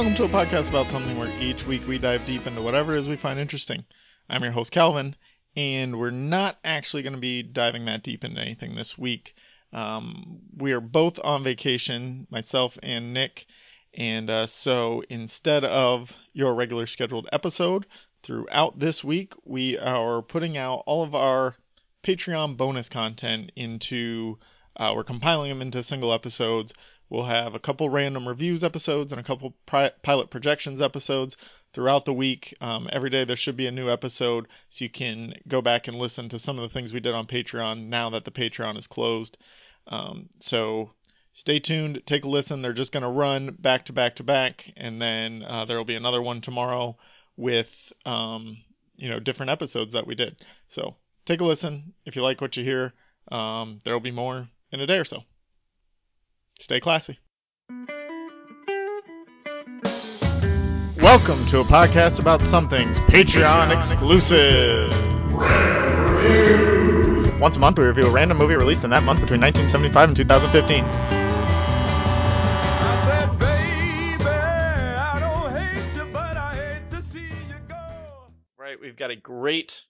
welcome to a podcast about something where each week we dive deep into whatever it is we find interesting. I'm your host, Kalvin, and we're not actually going to be diving that deep into anything this week. Um, we are both on vacation, myself and Nick, and uh, so instead of your regular scheduled episode, throughout this week, we are putting out all of our Patreon bonus content into, uh, we're compiling them into single episodes. We'll have a couple random reviews episodes and a couple pri- pilot projections episodes throughout the week. Um, every day there should be a new episode, so you can go back and listen to some of the things we did on Patreon now that the Patreon is closed. Um, so stay tuned, take a listen. They're just going to run back to back to back, and then uh, there will be another one tomorrow with um, you know different episodes that we did. So take a listen if you like what you hear. Um, there will be more in a day or so. Stay classy. Welcome to a podcast about something's Patreon exclusive. Once a month, we review a random movie released in that month between 1975 and 2015. Said, baby, I don't hate you, but I hate to see you go. Right, we've got a great,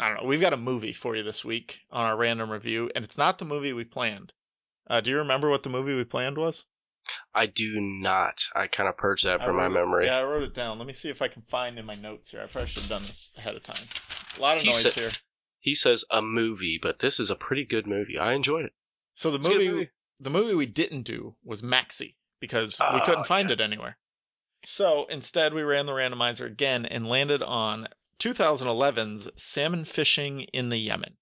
I don't know, we've got a movie for you this week on our random review, and it's not the movie we planned. Uh, do you remember what the movie we planned was? I do not. I kind of purged that from my memory. Yeah, I wrote it down. Let me see if I can find in my notes here. I probably should have done this ahead of time. A lot of He noise said- here. He says a movie, but this is a pretty good movie. I enjoyed it. So the It's a good movie, movie. the movie we didn't do was Maxi because we Oh, couldn't find yeah. it anywhere. So instead, we ran the randomizer again and landed on 2011's Salmon Fishing in the Yemen.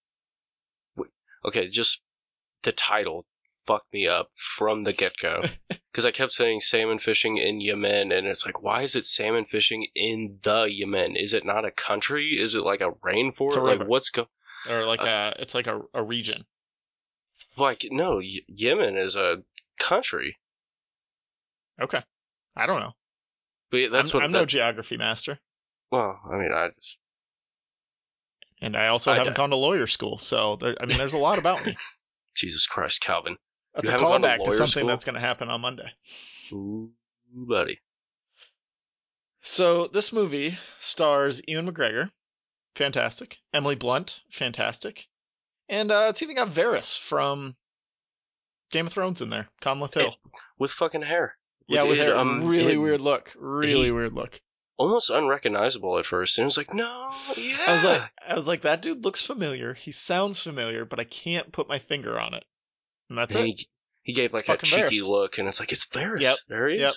Wait, Okay, just the title fucked me up from the get go. Because I kept saying salmon fishing in Yemen, and it's like, why is it salmon fishing in the Yemen? Is it not a country? Is it like a rainforest? A like, what's go? Or like Uh, a, it's like a, a region. Like, no, y- Yemen is a country. Okay. I don't know. But yeah, that's I'm, what. I'm no geography master, well, I mean, I just and I also I- haven't I- gone to lawyer school. So there, I mean, there's a lot about me. Jesus Christ, Kalvin. That's You a haven't to callback to, something school? that's going to happen on Monday. Ooh, buddy. So this movie stars Ewan McGregor, fantastic. Emily Blunt, fantastic. And uh, it's even got Varys from Game of Thrones in there, Conleth Hill. with fucking hair. yeah, with it, hair. um, really it- weird look. Really he- weird look. Almost unrecognizable at first, and it was like, no, yeah. I was like, I was like, that dude looks familiar. He sounds familiar, but I can't put my finger on it. And that's And it. he, he gave like a cheeky Varys. look, and it's like, it's Varys. Yep, There he is. yep.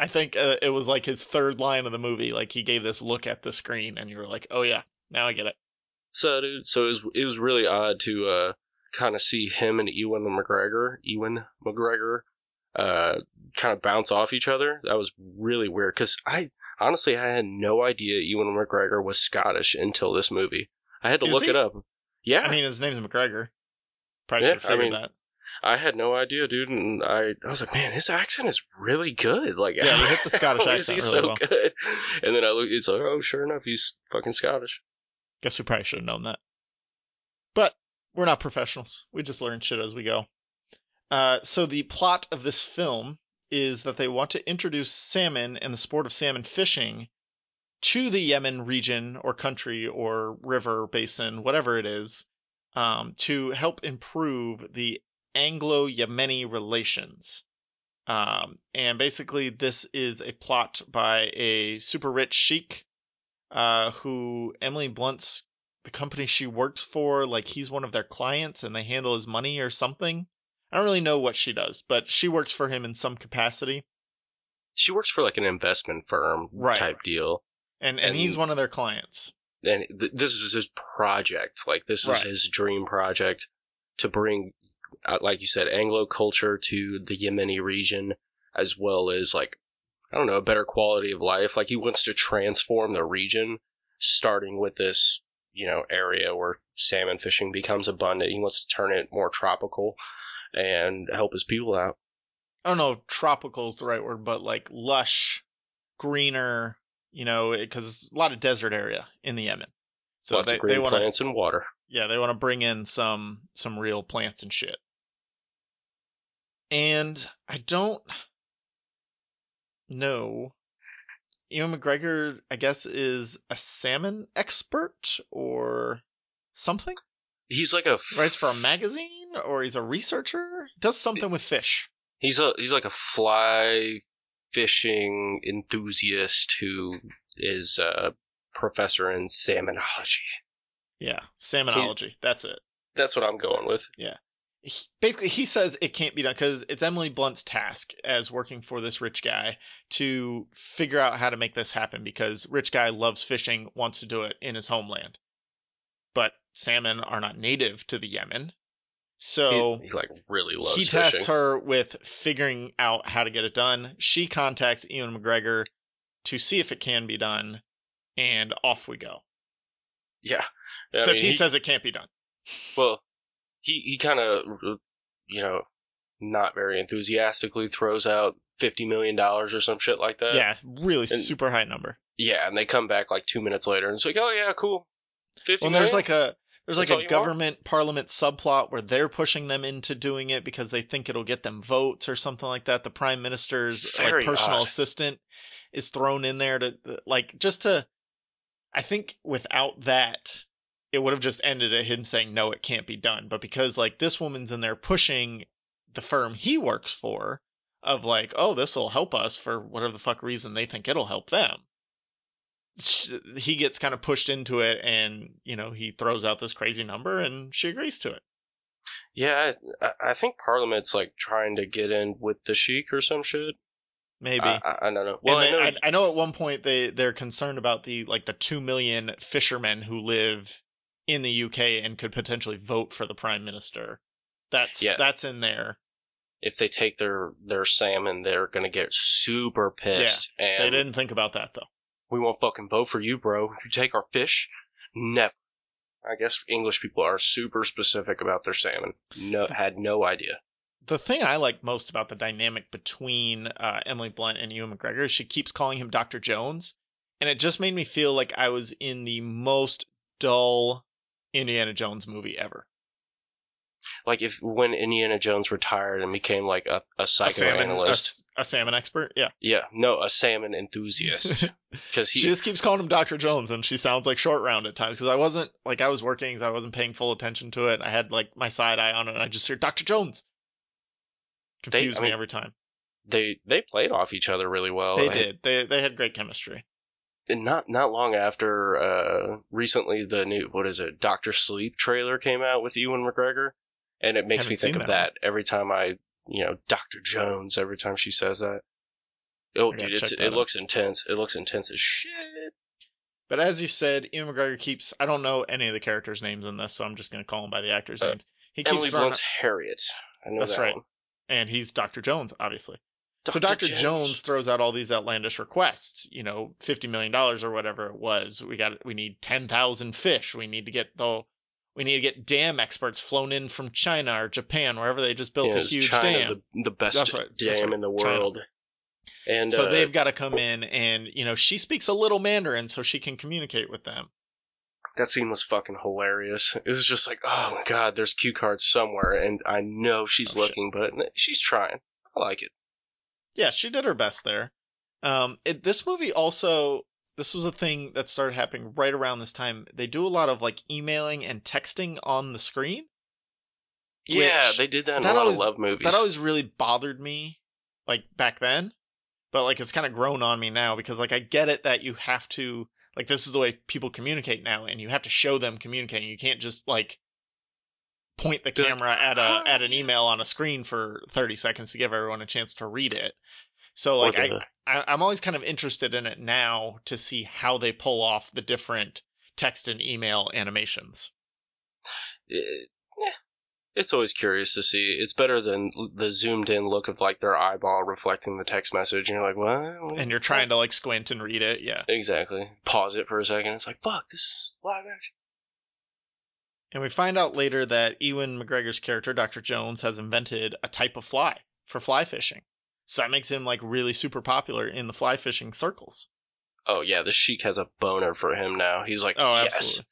I think uh, it was like his third line of the movie. Like he gave this look at the screen, and you were like, oh yeah, now I get it. So, dude, so it was it was really odd to uh kind of see him and Ewan McGregor, Ewan McGregor, uh, kind of bounce off each other. That was really weird because I honestly I had no idea Ewan McGregor was Scottish until this movie. I had to Is look he? it up. Yeah, I mean, his name's McGregor. Probably Yeah, should have I figured mean, that. I had no idea, dude, and I, I was like, man, his accent is really good. Like, Yeah, he hit the Scottish accent he really so well. good? And then I look, it's like, oh, sure enough, he's fucking Scottish. Guess we probably should have known that. But we're not professionals. We just learn shit as we go. Uh, so the plot of this film is that they want to introduce salmon and the sport of salmon fishing to the Yemen region or country or river basin, whatever it is, um, to help improve the Anglo-Yemeni relations. Um, and basically, this is a plot by a super rich sheik uh, who Emily Blunt's the company she works for, like he's one of their clients and they handle his money or something. I don't really know what she does, but she works for him in some capacity. She works for like an investment firm Right. type deal. And and, And- he's one of their clients. And th- this is his project. Like, this is Right. his dream project to bring, Uh, like you said, Anglo culture to the Yemeni region, as well as, like, I don't know, a better quality of life. Like, he wants to transform the region, starting with this, you know, area where salmon fishing becomes abundant. He wants to turn it more tropical and help his people out. I don't know if tropical is the right word, but like lush, greener, you know, because it's a lot of desert area in the Yemen. So Lots they, of green they want to plants and water. Yeah, they want to bring in some some real plants and shit. And I don't know Ewan McGregor, I guess, is a salmon expert or something. He's like a Writes for a magazine or he's a researcher. Does something with fish. He's a he's like a fly fishing enthusiast who is a professor in salmonology. Yeah, salmonology. That's it. That's what I'm going with. he, basically he says it can't be done because it's Emily Blunt's task as working for this rich guy to figure out how to make this happen because rich guy loves fishing, wants to do it in his homeland. But salmon are not native to the Yemen. So he, he like really loves he fishing. tasks her with figuring out how to get it done. She contacts Ewan McGregor to see if it can be done, and off we go. yeah. I Except mean, he, says it can't be done. well, he he kind of you know not very enthusiastically throws out fifty million dollars or some shit like that. yeah, really and- super high number. Yeah, and they come back like two minutes later and it's like, oh yeah, cool. Fifty Well, there's like a there's like all a you want? government parliament subplot where they're pushing them into doing it because they think it'll get them votes or something like that. The prime minister's Very like personal odd. assistant is thrown in there to like just to I think without that it would have just ended at him saying no it can't be done. But because like this woman's in there pushing the firm he works for of like, oh, this will help us for whatever the fuck reason they think it'll help them. He gets kind of pushed into it, and you know he throws out this crazy number, and she agrees to it. Yeah, I, I think Parliament's like trying to get in with the Sheik or some shit. Maybe. I, I, I don't know. Well, and I they- know. I, I know at one point they they're concerned about the like the two million fishermen who live in the UK and could potentially vote for the prime minister. That's Yeah. that's in there. if they take their their salmon, they're gonna get super pissed. They and didn't think about that though. we won't fucking vote for you, bro. If you take our fish, never. I guess English people are super specific about their salmon. No, had no idea. The thing I like most about the dynamic between uh, Emily Blunt and Ewan McGregor is she keeps calling him Dr. Jones, and it just made me feel like I was in the most dull Indiana Jones movie ever. Like if when Indiana Jones retired and became like a, a A salmon, a, psychoanalyst. a salmon expert, yeah. Yeah, no, a salmon enthusiast. Because he, she just keeps calling him Dr. Jones, and she sounds like short round at times because I wasn't like I was working, so I wasn't paying full attention to it. I had like my side eye on it, and I just hear Dr. Jones. Confused I me mean, every time. they they played off each other really well. They I- did. They they had great chemistry. And not not long after uh recently the new what is it Doctor Sleep trailer came out with Ewan McGregor, and it makes me think of that that every time I you know Doctor Jones every time she says that. Oh dude, it out. looks intense. It looks intense as shit. But as you said, Ewan McGregor keeps. I don't know any of the characters' names in this, so I'm just gonna call them by the actors' Uh, names. He keeps Emily Blunt's Harriet. I know That's that right. one. and he's Dr. Jones, obviously. So Dr. Dr. Jones. throws out all these outlandish requests. You know, fifty million dollars or whatever it was. We got. We need ten thousand fish. We need to get the. We need to get dam experts flown in from China or Japan, wherever they just built Yeah, a huge China, dam. the, the best right, dam right, in the China. world. And so uh, they've got to come in, and you know, she speaks a little Mandarin, so she can communicate with them. that scene was fucking hilarious. It was just like, oh my god, there's cue cards somewhere, and I know she's Oh, shit. looking, but she's trying. I like it. Yeah, she did her best there. Um, it, this movie also, this was a thing that started happening right around this time. They do a lot of like emailing and texting on the screen. Yeah, they did that in that a lot always- of love movies. That always really bothered me, like back then. But like it's kind of grown on me now because like I get it that you have to like this is the way people communicate now, and you have to show them communicating. You can't just like point the camera at a at an email on a screen for 30 seconds to give everyone a chance to read it. So like I, I I'm always kind of interested in it now to see how they pull off the different text and email animations. it- yeah, it's always curious to see. It's better than the zoomed in look of like their eyeball reflecting the text message, and you're like, what? And you're trying to like squint and read it, yeah. exactly pause it for a second. It's like, fuck, this is live action. And we find out later that Ewan McGregor's character, Dr. Jones, has invented a type of fly for fly fishing. So that makes him like really super popular in the fly fishing circles. Oh yeah, the Sheik has a boner for him now. He's like, Oh, yes. absolutely.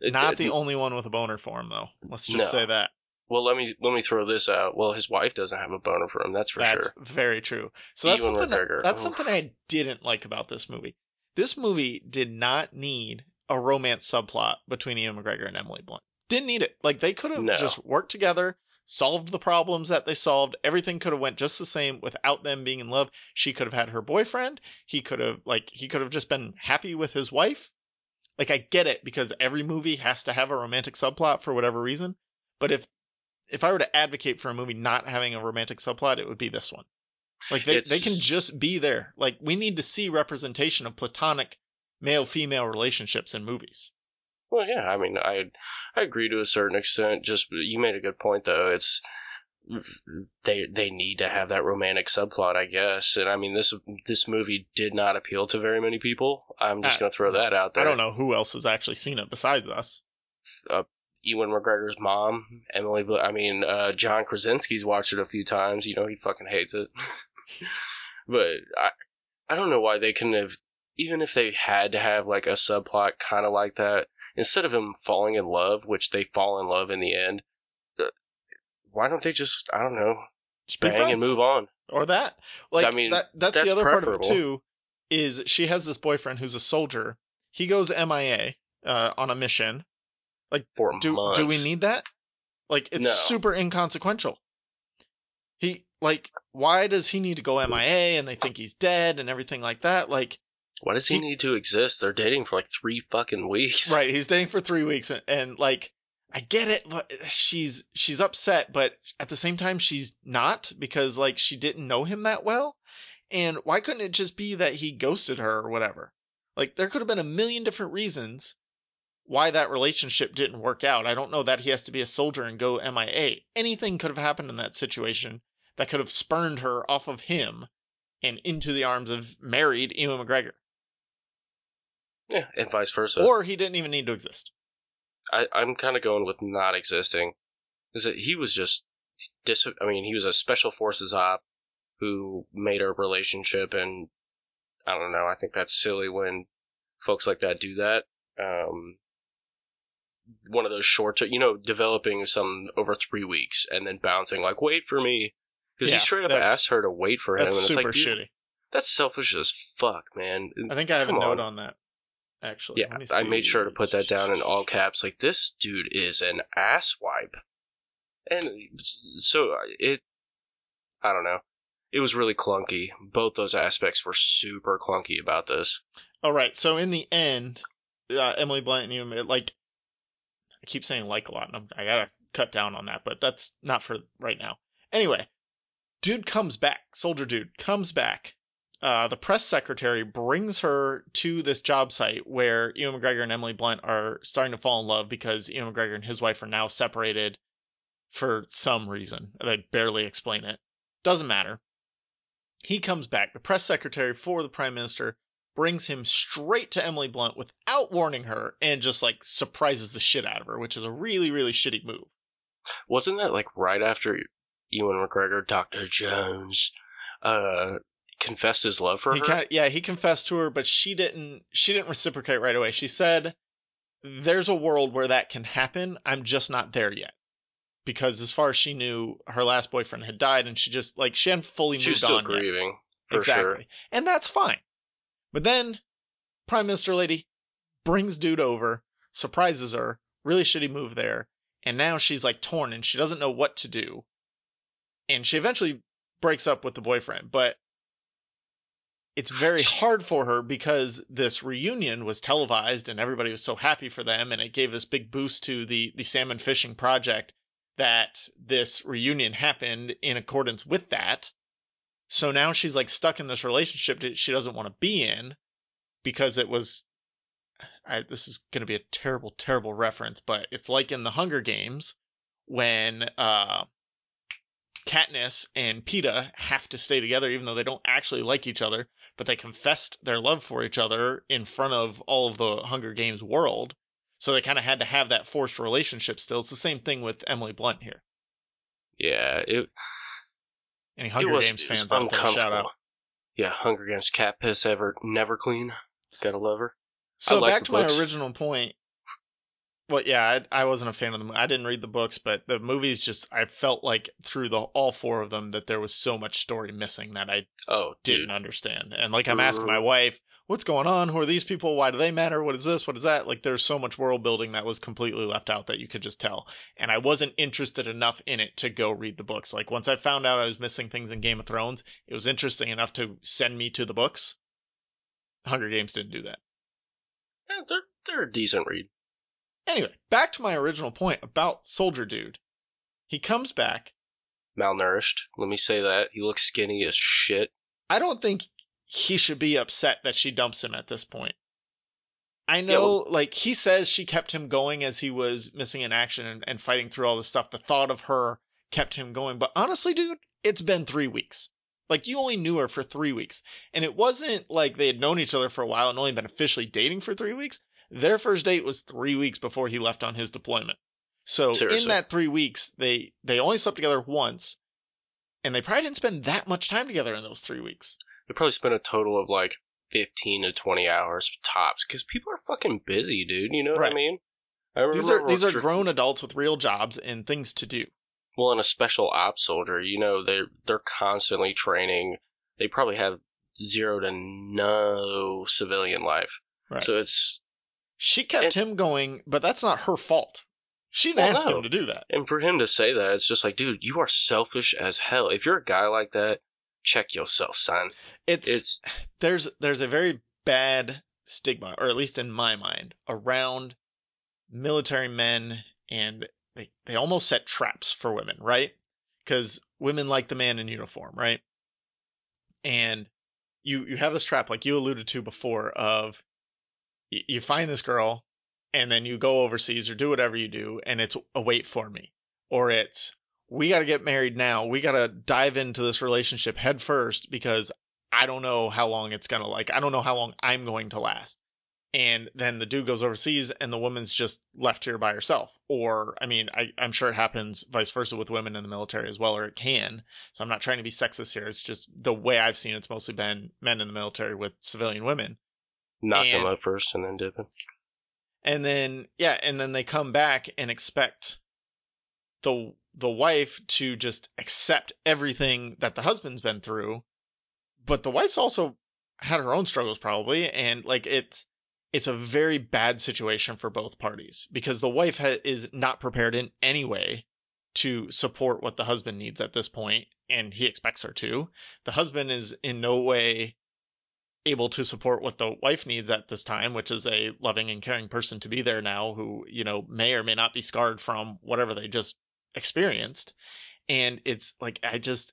It- Not it- the only one with a boner for him though. Let's just No. say that. Well, let me let me throw this out. Well, his wife doesn't have a boner for him. That's for that's sure. very true. So that's Ewan something McGregor. that's Oof. something I didn't like about this movie. This movie did not need a romance subplot between Ewan McGregor and Emily Blunt. Didn't need it. Like they could have No. just worked together, solved the problems that they solved. Everything could have went just the same without them being in love. She could have had her boyfriend. He could have like he could have just been happy with his wife. Like I get it because every movie has to have a romantic subplot for whatever reason. But if if I were to advocate for a movie not having a romantic subplot, it would be this one. Like they, It's- they can just be there. Like we need to see representation of platonic male female relationships in movies. Well, yeah. I mean, I I agree to a certain extent. Just you made a good point though. It's they they need to have that romantic subplot, I guess. And I mean, this this movie did not appeal to very many people. I'm just Uh, gonna throw that out there. I don't know who else has actually seen it besides us. Uh, Ewan McGregor's mom, Emily. I mean, uh, John Krasinski's watched it a few times. You know, he fucking hates it. but I, I don't know why they couldn't have, even if they had to have like a subplot kind of like that, instead of him falling in love, which they fall in love in the end. uh, Why don't they just, I don't know, Just bang and move on? or that. Like I mean, that, that's, that's the other part of it too. Is she has this boyfriend who's a soldier. He goes MIA uh, on a mission. Like For Do months. do we need that? Like it's No. super inconsequential. He like why does he need to go MIA and they think he's dead and everything like that? Like Why does he, he- need to exist? They're dating for like three fucking weeks. right, he's dating for 3 weeks and, and like I get it, but she's she's upset, but at the same time she's not because like she didn't know him that well. And why couldn't it just be that he ghosted her or whatever? Like there could have been a million different reasons why that relationship didn't work out. I don't know that he has to be a soldier and go MIA. Anything could have happened in that situation that could have spurned her off of him and into the arms of married Ewan McGregor. Yeah, and vice versa. Or he didn't even need to exist. I, I'm kind of going with not existing. Is that he was just dis? I mean, he was a special forces op who made a relationship, and I don't know. I think that's silly when folks like that do that. Um, one of those short, you know, developing some over three weeks and then bouncing like, "Wait for me," because Yeah, he straight up asked her to wait for him, That's and it's super like, shitty. that's selfish as fuck, man. I think I have Come a note on. on that. Actually, Yeah, I made sure to put that down in all caps. Like this dude is an asswipe, and so uh, it. I don't know. It was really clunky. Both those aspects were super clunky about this. All right, so in the end, uh, Emily Blunt and you like. I keep saying like a lot, and I'm, I gotta cut down on that, but that's not for right now. Anyway, dude comes back. Soldier dude comes back. Uh, the press secretary brings her to this job site where Ewan McGregor and Emily Blunt are starting to fall in love because Ewan McGregor and his wife are now separated for some reason. They barely explain it. Doesn't matter. He comes back. The press secretary for the prime minister brings him straight to Emily Blunt without warning her and just like surprises the shit out of her, which is a really, really shitty move. Wasn't that like right after Ewan McGregor, Doctor Jones, uh, confessed his love for He her? kind yeah, he confessed to her, but she didn't she didn't reciprocate right away. She said, There's a world where that can happen. I'm just not there yet. Because as far as she knew, her last boyfriend had died and she just like she hadn't fully She was moved still on grieving. For exactly. Sure. And that's fine. But then Prime Minister Lady brings dude over, surprises her, really shitty move there, and now she's like torn and she doesn't know what to do. And she eventually breaks up with the boyfriend, but it's very hard for her because this reunion was televised and everybody was so happy for them and it gave this big boost to the the salmon fishing project that this reunion happened in accordance with that. So now she's like stuck in this relationship that she doesn't want to be in because it was. I, this is going to be a terrible, terrible reference, but it's like in the Hunger Games when uh, Katniss and Peeta have to stay together even though they don't actually like each other, but they confessed their love for each other in front of all of the Hunger Games world. So they kind of had to have that forced relationship still. It's the same thing with Emily Blunt here. Yeah, it, Any Hunger was, Games fans out there, shout out. Yeah, Hunger Games cat piss ever never clean. Gotta love her. So like back to books. my original point. Well, yeah, I, I wasn't a fan of them. I didn't read the books, but the movies just I felt like through the all four of them that there was so much story missing that I Oh, didn't dude. understand. And like I'm asking my wife, what's going on? Who are these people? Why do they matter? What is this? What is that? Like there's so much world building that was completely left out that you could just tell. And I wasn't interested enough in it to go read the books. Like once I found out I was missing things in Game of Thrones, it was interesting enough to send me to the books. Hunger Games didn't do that. Yeah, they're they're a decent read. Anyway, back to my original point about Soldier Dude. He comes back. Malnourished. Let me say that. He looks skinny as shit. I don't think he should be upset that she dumps him at this point. I know, like, he says she kept him going as he was missing in action and, and fighting through all this stuff. The thought of her kept him going. But honestly, dude, it's been three weeks. Like, you only knew her for three weeks. And it wasn't like they had known each other for a while and only been officially dating for three weeks. Their first date was three weeks before he left on his deployment. So in that three weeks, they they only slept together once, and they probably didn't spend that much time together in those three weeks. They probably spent a total of like 15 to 20 hours tops because people are fucking busy, dude. You know what I mean? I remember These are these are dr- grown adults with real jobs and things to do. Well, in a special ops soldier, you know, they're they're constantly training. They probably have zero to no civilian life. Right. So it's She kept him going, but that's not her fault. She didn't Well, ask no. him to do that. and for him to say that, it's just like, dude, you are selfish as hell. If you're a guy like that, check yourself, son. It's, It's there's there's a very bad stigma, or at least in my mind, around military men, and they they almost set traps for women, right? Because women like the man in uniform, right? And you you have this trap, like you alluded to before, of you find this girl, and then you go overseas or do whatever you do, and it's a wait for me, or it's we got to get married now. We got to dive into this relationship head first because I don't know how long it's gonna like. I don't know how long I'm going to last. And then the dude goes overseas, and the woman's just left here by herself. Or, I mean, I, I'm sure it happens vice versa with women in the military as well, or it can. So I'm not trying to be sexist here. It's just the way I've seen it's mostly been men in the military with civilian women. Knock and- him up first and then dip him. and then yeah and then they come back and expect the the wife to just accept everything that the husband's been through but the wife's also had her own struggles probably and like it's it's a very bad situation for both parties because the wife ha- is not prepared in any way to support what the husband needs at this point and he expects her to the husband is in no way able to support what the wife needs at this time, which is a loving and caring person to be there now who, you know, may or may not be scarred from whatever they just experienced. And it's like, I just,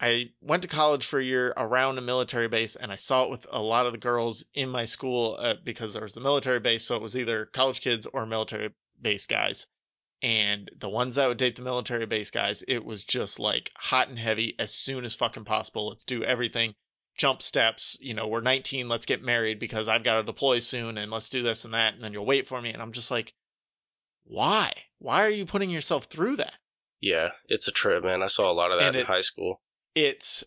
I went to college for a year around a military base and I saw it with a lot of the girls in my school uh, because there was the military base. So it was either college kids or military base guys. And the ones that would date the military base guys, it was just like hot and heavy as soon as fucking possible. Let's do everything jump steps. You know, we're 19, let's get married because I've got to deploy soon and let's do this and that. And then you'll wait for me. And I'm just like, why? Why are you putting yourself through that? Yeah, it's a trip, man. I saw a lot of that And in high school. It's,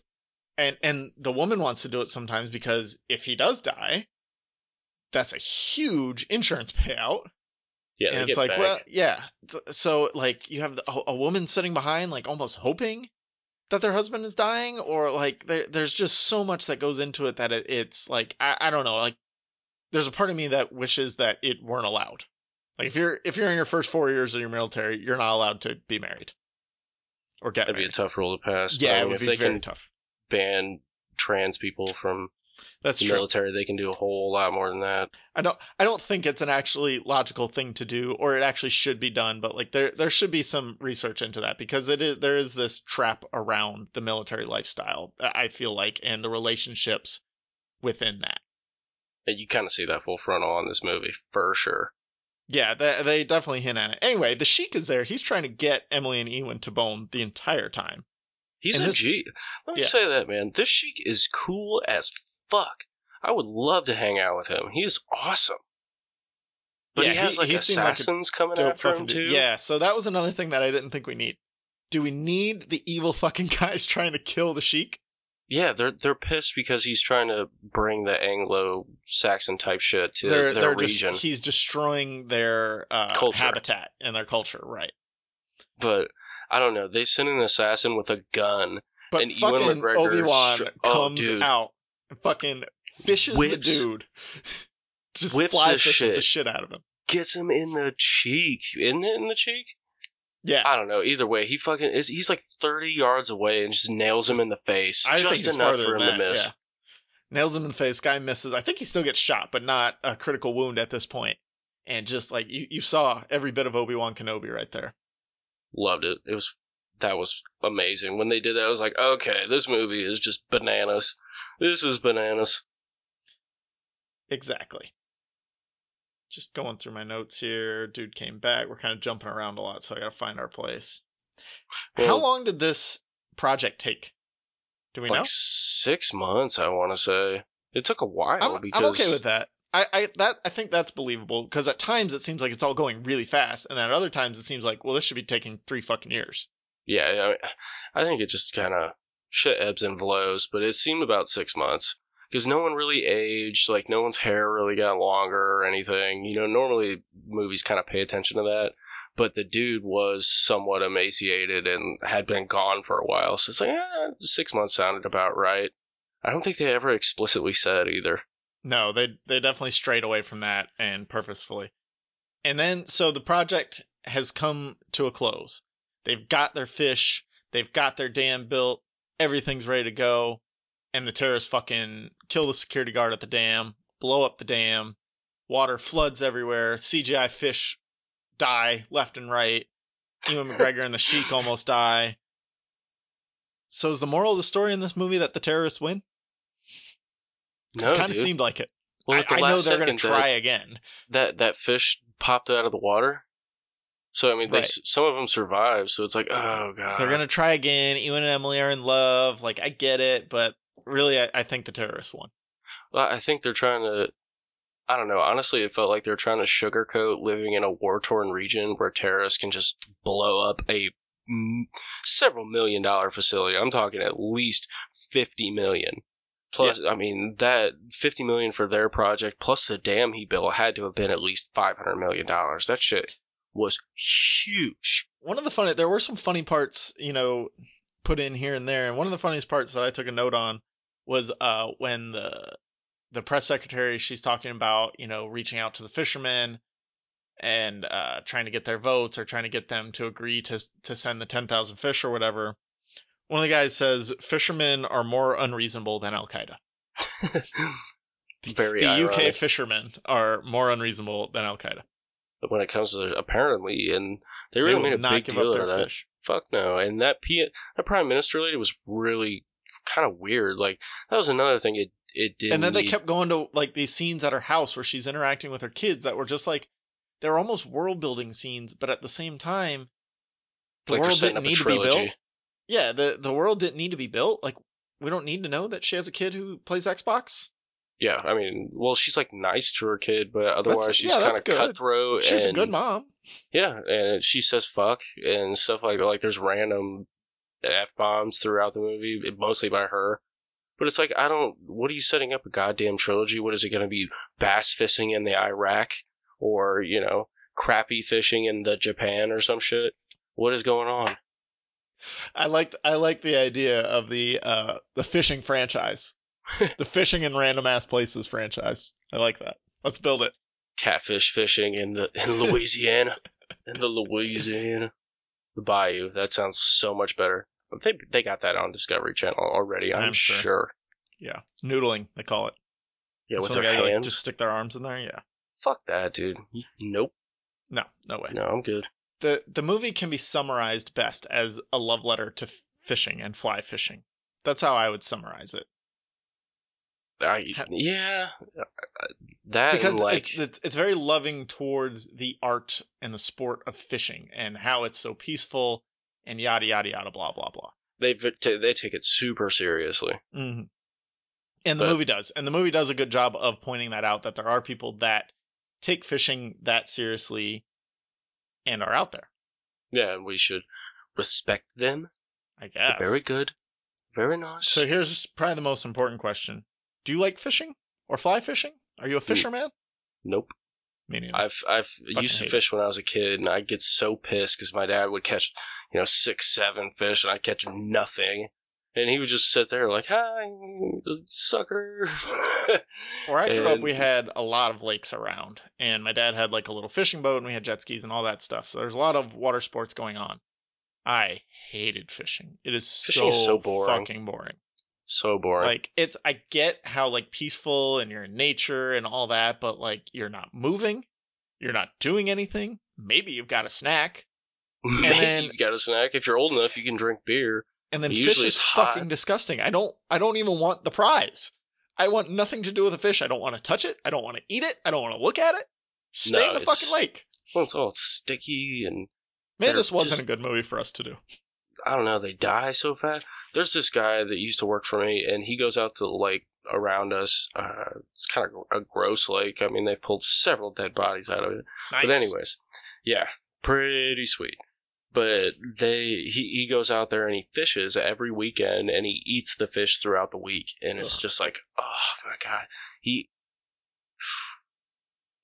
and, and the woman wants to do it sometimes because if he does die, that's a huge insurance payout. Yeah, and it's like, back. well, yeah. So like you have the, a, a woman sitting behind, like almost hoping that their husband is dying, or like there, there's just so much that goes into it that it, it's like I, I don't know. Like there's a part of me that wishes that it weren't allowed. Like if you're if you're in your first four years of your military, you're not allowed to be married or get That'd be a tough rule to pass. yeah, it would if be they very can tough. ban trans people from That's the true. military, they can do a whole lot more than that. I don't I don't think it's an actually logical thing to do or it actually should be done, but like there there should be some research into that because it is there is this trap around the military lifestyle. I feel like and the relationships within that. And you kind of see that full frontal in this movie for sure. Yeah, they, they definitely hint at it. Anyway, the Sheik is there. He's trying to get Emily and Ewan to bone the entire time. He's And a this- G. Let me yeah. say that, man. This Sheik is cool as fuck. I would love to hang out with him. He's awesome. But Yeah, he has like he seemed like assassins coming after him too. Yeah, so that was another thing that I didn't think we need. Do we need the evil fucking guys trying to kill the Sheik? Yeah, they're they're pissed because he's trying to bring the Anglo-Saxon type shit to they're their they're region. just he's destroying their uh, Culture. habitat and their culture, right? But I don't know. They send an assassin with a gun. But And Ewan McGregor Obi Wan str- oh, comes dude. out fucking fishes Whips- the dude, just whips fly the fishes shit. the shit out of him. Gets him in the cheek. Isn't it in the cheek? Yeah, I don't know. Either way, he fucking is. He's like 30 yards away and just nails him in the face. I just enough for him than to that, miss. Yeah. Nails him in the face. Guy misses. I think he still gets shot, but not a critical wound at this point. And just like you, you saw every bit of Obi Wan Kenobi right there. Loved it. It was that was amazing. When they did that, I was like, okay, this movie is just bananas. This is bananas. Exactly. Just going through my notes here. Dude came back. We're kind of jumping around a lot, so I gotta find our place. How long did this project take? Do we like know? six months, I want to say. It took a while I'm, because I'm okay with that. I, I that I think that's believable because at times it seems like it's all going really fast, and then at other times it seems like well this should be taking three fucking years. Yeah, I, mean, I think it just kind of shit ebbs and flows, but it seemed about six months because no one really aged. Like no one's hair really got longer or anything. You know, normally movies kind of pay attention to that, but the dude was somewhat emaciated and had been gone for a while, so it's like eh, six months sounded about right. I don't think they ever explicitly said either. No, they they definitely strayed away from that and purposefully. And then so the project has come to a close. They've got their fish, they've got their dam built, everything's ready to go, and the terrorists fucking kill the security guard at the dam, blow up the dam, water floods everywhere, CGI fish die left and right. Ewan McGregor and the Sheik almost die. So is the moral of the story in this movie that the terrorists win? 'Cause No, it kind of seemed like it. Well, I, I know they're going to second, that- try again. that that fish popped out of the water. So I mean, they, Right. some of them survive. So it's like, oh god, They're going to try again. Ewan and Emily are in love. Like, I get it, but really, I, I think the terrorists won. Well, I think they're trying to. I don't know. Honestly, it felt like they're trying to sugarcoat living in a war-torn region where terrorists can just blow up a several million dollar facility. I'm talking at least fifty million. Plus, I mean that fifty million for their project plus the dam he built had to have been at least five hundred million dollars. That shit was huge. One of the funny, there were some funny parts, you know, put in here and there. And one of the funniest parts that I took a note on was uh, when the the press secretary she's talking about, you know, reaching out to the fishermen and uh, trying to get their votes or trying to get them to agree to to send the ten thousand fish or whatever. One of the guys says fishermen are more unreasonable than Al Qaeda. Very The ironic. UK fishermen are more unreasonable than Al Qaeda. But when it comes to apparently, and they They really will made a big deal out of that. fish. Fuck no. And that P- that prime minister lady was really kind of weird. Like that was another thing it it did. and then they kept going to like these scenes at her house where she's interacting with her kids that were just like they were almost world building scenes, but at the same time, the like world didn't need to be built. Yeah, the the world didn't need to be built. Like we don't need to know that she has a kid who plays Xbox. Yeah, I mean, well, she's like nice to her kid, but otherwise she's yeah, kind of cutthroat. She's a good mom. Yeah, and she says fuck and stuff like like there's random f bombs throughout the movie, mostly by her. But it's like I don't. What are you setting up a goddamn trilogy? What is it going to be? Bass fishing in the Iraq, or you know, crappie fishing in the Japan or some shit? What is going on? I like I like the idea of the uh the fishing franchise, the fishing in random ass places franchise. I like that. Let's build it. Catfish fishing in the in Louisiana, in the Louisiana, the bayou. That sounds so much better. They they got that on Discovery Channel already. I'm, I'm sure. sure. Yeah, noodling they call it. Yeah, That's with their they, like, hands. just stick their arms in there. Yeah. Fuck that, dude. Nope. No, no way. No, I'm good. The the movie can be summarized best as a love letter to f- fishing and fly fishing. That's how I would summarize it. I, yeah, that Because like it's, it's it's very loving towards the art and the sport of fishing and how it's so peaceful and yada yada yada blah blah blah. they they take it super seriously. hmm And the But- movie does, and the movie does a good job of pointing that out that there are people that take fishing that seriously and are out there. Yeah, and we should respect them. I They're guess. very good, Very nice. So here's probably the most important question: Do you like fishing or fly fishing? Are you a hmm. fisherman? nope. Me neither. I've I've used to hate it. fish when I was a kid, and I'd get so pissed because my dad would catch, you know, six, seven fish, and I'd catch nothing, and he would just sit there like, "Hi, sucker." Where I grew up, And- we had a lot of lakes around, and my dad had like a little fishing boat, and we had jet skis and all that stuff. So there's a lot of water sports going on. I hated fishing. It is Fishing so, is so boring. fucking boring. So boring. Like it's, I get how like peaceful and you're in nature and all that, but like you're not moving, you're not doing anything. Maybe you've got a snack, Maybe then- you got a snack. If you're old enough, you can drink beer. and then It fish usually is is hot. fucking disgusting. I don't, I don't even want the prize. I want nothing to do with the fish. I don't want to touch it. I don't want to eat it. I don't want to look at it. Stay No, in the fucking lake. Well, it's all sticky and Maybe they're this wasn't just- a good movie for us to do. I don't know, they die so fast. There's this guy that used to work for me, and he goes out to the lake around us. Uh, it's kind of a gross lake. I mean, they pulled several dead bodies out of it. Nice. But anyways, yeah, pretty sweet. But they he, he goes out there and he fishes every weekend and he eats the fish throughout the week and it's Ugh. just like oh my god he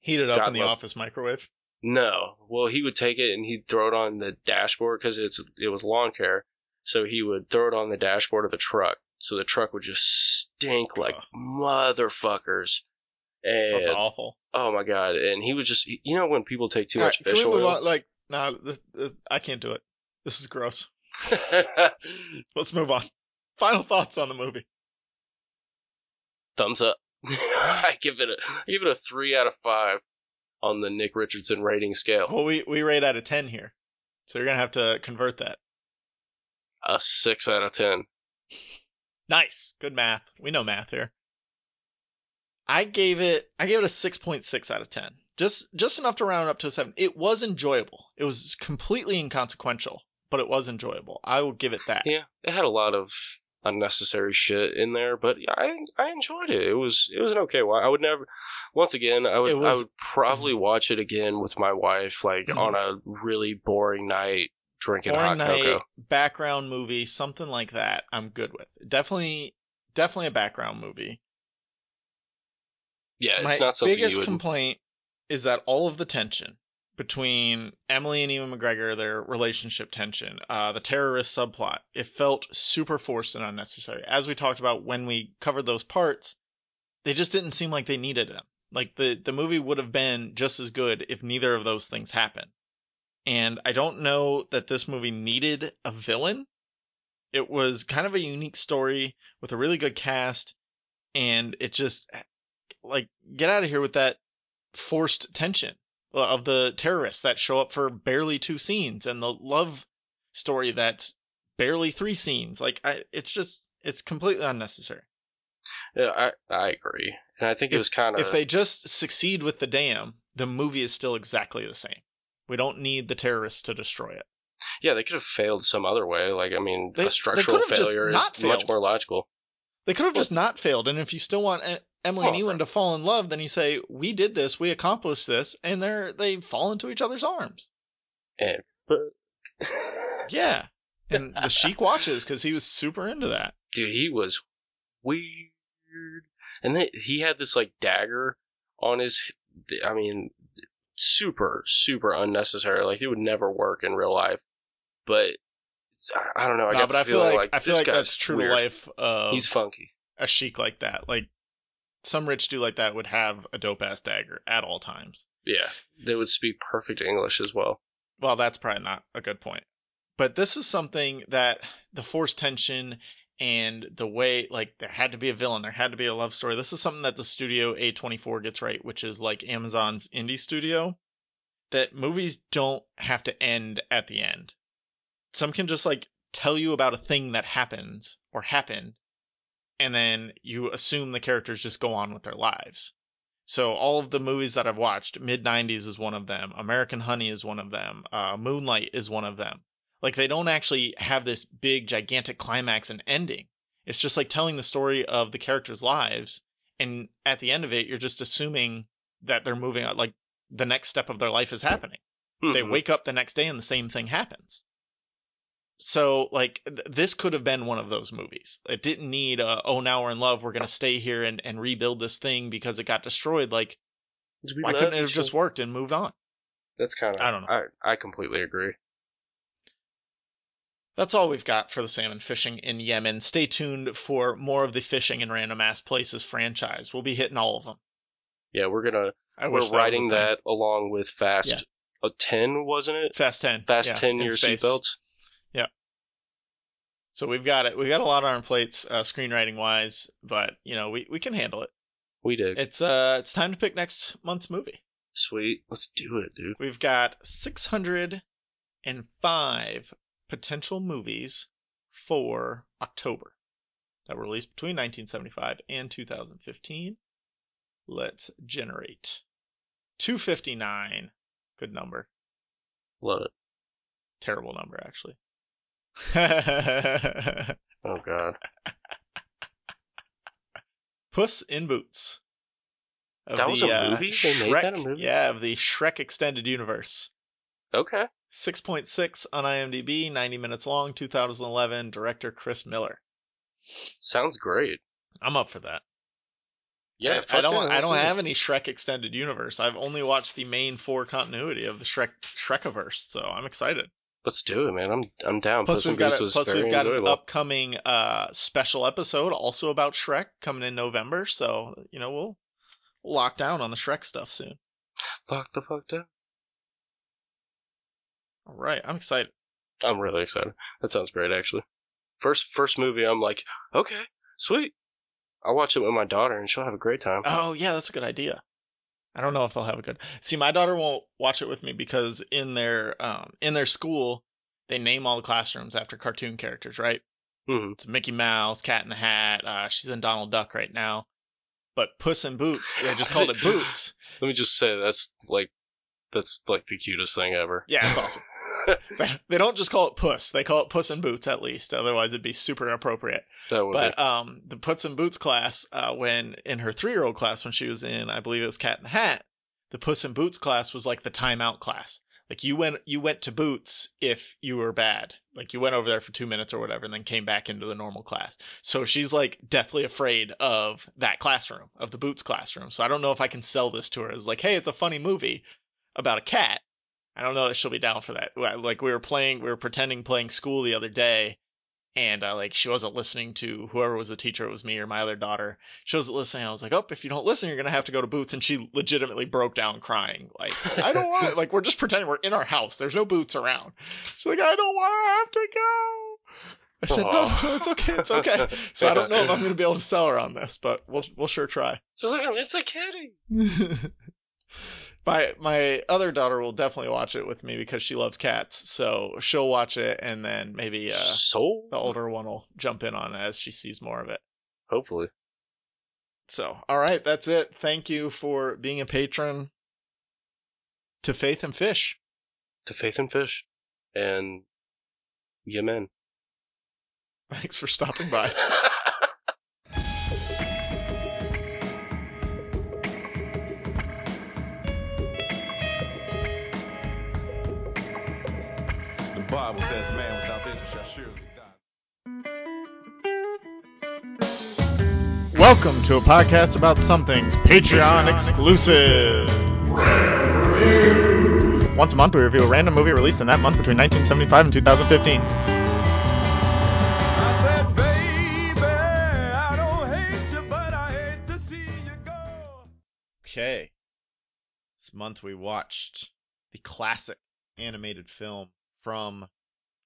heat it up God in the love- office microwave. No. Well, he would take it and he'd throw it on the dashboard because it's it was lawn care. So he would throw it on the dashboard of the truck. So the truck would just stink like motherfuckers. And That's awful. oh my god! And he was just you know when people take too much Alright, fish can we move oil. on? Like, no, this, this, I can't do it. This is gross. Let's move on. Final thoughts on the movie. Thumbs up. I give it a I give it a three out of five on the Nick Richardson rating scale. Well, we we rate out of ten here, so you're gonna have to convert that. A six out of ten. Nice, good math. We know math here. I gave it I gave it a six point six out of ten. Just just enough to round it up to a seven. It was enjoyable. It was completely inconsequential, but it was enjoyable. I will give it that. Yeah, it had a lot of unnecessary shit in there, but I I enjoyed it. It was it was an okay one. I would never. Once again, I would was- I would probably watch it again with my wife, like Mhm. on a really boring night, drinking Boring hot night, cocoa. background movie, something like that. I'm good with. Definitely, definitely a background movie. Yeah, it's My not something biggest complaint is that all of the tension between Emily and Ewan McGregor, their relationship tension, uh, the terrorist subplot, it felt super forced and unnecessary. As we talked about when we covered those parts, they just didn't seem like they needed them. Like the the movie would have been just as good if neither of those things happened. And I don't know that this movie needed a villain. It was kind of a unique story with a really good cast, and it just like get out of here with that forced tension Uh, of the terrorists that show up for barely two scenes and the love story that's barely three scenes. Like I, it's just it's completely unnecessary. Yeah, I I agree, and I think it was kind of. If they just succeed with the dam, the movie is still exactly the same. We don't need the terrorists to destroy it. yeah, they could have failed some other way. Like I mean, They- a structural could have just failure is not much more logical. They could have just not failed. And if you still want eh, Emily and Well, Ewan to fall in love, then you say, "We did this. We accomplished this," and they're they fall into each other's arms. And Yeah. And the Sheik watches because he was super into that. dude, he was weird. And he had this like dagger on his. I mean, super, super unnecessary. Like it would never work in real life. But I- I don't know. I No, but I feel feeling like, I feel like that's true weird. to life of He's funky. a Sheik like that. Like some rich dude like that would have a dope ass dagger at all times. Yeah, they would speak perfect English as well. Well, that's probably not a good point. But this is something that the force tension and the way like there had to be a villain, there had to be a love story. This is something that the studio A24 gets right, which is like Amazon's indie studio. That movies don't have to end at the end. Some can just like tell you about a thing that happened or happened, and then you assume the characters just go on with their lives. So all of the movies that I've watched, mid '90s is one of them, American Honey is one of them, uh, Moonlight is one of them. Like they don't actually have this big gigantic climax and ending. It's just like telling the story of the characters' lives, and at the end of it, you're just assuming that they're moving on. Like the next step of their life is happening. They Mhm. wake up the next day and the same thing happens. So like th- this could have been one of those movies. It didn't need a, oh now we're in love, we're gonna stay here and, and rebuild this thing because it got destroyed. Like why couldn't it have just worked and moved on? That's kind of. I don't know. I I completely agree. That's all we've got for the salmon fishing in Yemen. Stay tuned for more of the fishing in random ass places franchise. We'll be hitting all of them. Yeah, we're gonna I we're wish that writing was a thing. that along with Fast Yeah. uh, Ten, wasn't it? Fast Ten. Fast yeah, Ten in your space. seatbelts. So we've got it. We got a lot on our plates, uh, screenwriting wise, but you know we, we can handle it. We do. It's uh it's time to pick next month's movie. Sweet. Let's do it, dude. We've got 605 potential movies for October that were released between 1975 and 2015. Let's generate 259. Good number. Love it. Terrible number, actually. Oh god. Puss in Boots. That was the, a uh, movie? They made that a movie? Yeah, of the Shrek Extended Universe. Okay. 6.6 on IMDb, 90 minutes long, 2011, director Chris Miller. Sounds great. I'm up for that. Yeah. I, I don't I don't have any Shrek extended universe. I've only watched the main four continuity of the Shrek Shrekiverse, so I'm excited. Let's do it, man. I'm I'm down. Plus we've got a, plus we've got an upcoming uh special episode also about Shrek coming in November, so you know we'll lock down on the Shrek stuff soon. Lock the fuck down. All right, I'm excited. I'm really excited. That sounds great, actually. First first movie, I'm like, okay, sweet. I'll watch it with my daughter, and she'll have a great time. Oh yeah, that's a good idea. I don't know if they'll have a good. See, my daughter won't watch it with me because in their um in their school they name all the classrooms after cartoon characters, right? hmm It's Mickey Mouse, Cat in the Hat. Uh, she's in Donald Duck right now. But Puss in Boots, they just called it Boots. Let me just say that's like that's like the cutest thing ever. Yeah, it's awesome. They, don't just call it Puss; they call it Puss in Boots at least. Otherwise, it'd be super inappropriate. that would But um, the Puss in Boots class, uh, when in her three-year-old class, when she was in, I believe it was Cat in the Hat, the Puss in Boots class was like the timeout class. Like you went, you went to Boots if you were bad. Like you went over there for two minutes or whatever, and then came back into the normal class. So she's like deathly afraid of that classroom, of the Boots classroom. So I don't know if I can sell this to her as like, hey, it's a funny movie about a cat. I don't know that she'll be down for that. Like we were playing, we were pretending playing school the other day, and uh, like she wasn't listening to whoever was the teacher. It was me or my other daughter. She wasn't listening. I was like, oh, if you don't listen, you're gonna have to go to Boots. And she legitimately broke down crying. Like I don't want it. Like we're just pretending we're in our house. There's no Boots around. She's like, I don't want to have to go. I said, no, no, it's okay, it's okay. So I don't know if I'm gonna be able to sell her on this, but we'll we'll sure try. She's like, it's a kitty. my my other daughter will definitely watch it with me because she loves cats. So she'll watch it, and then maybe uh, Soul. the older one will jump in on it as she sees more of it. Hopefully. So, all right, that's it. Thank you for being a patron to Faith and Fish. To Faith and Fish, and Yemen. Thanks for stopping by. Welcome to a podcast about some things Patreon exclusive. Once a month, we review a random movie released in that month between 1975 and 2015. Said, baby, I don't hate you, but I hate to see you go. Okay. This month we watched the classic animated film from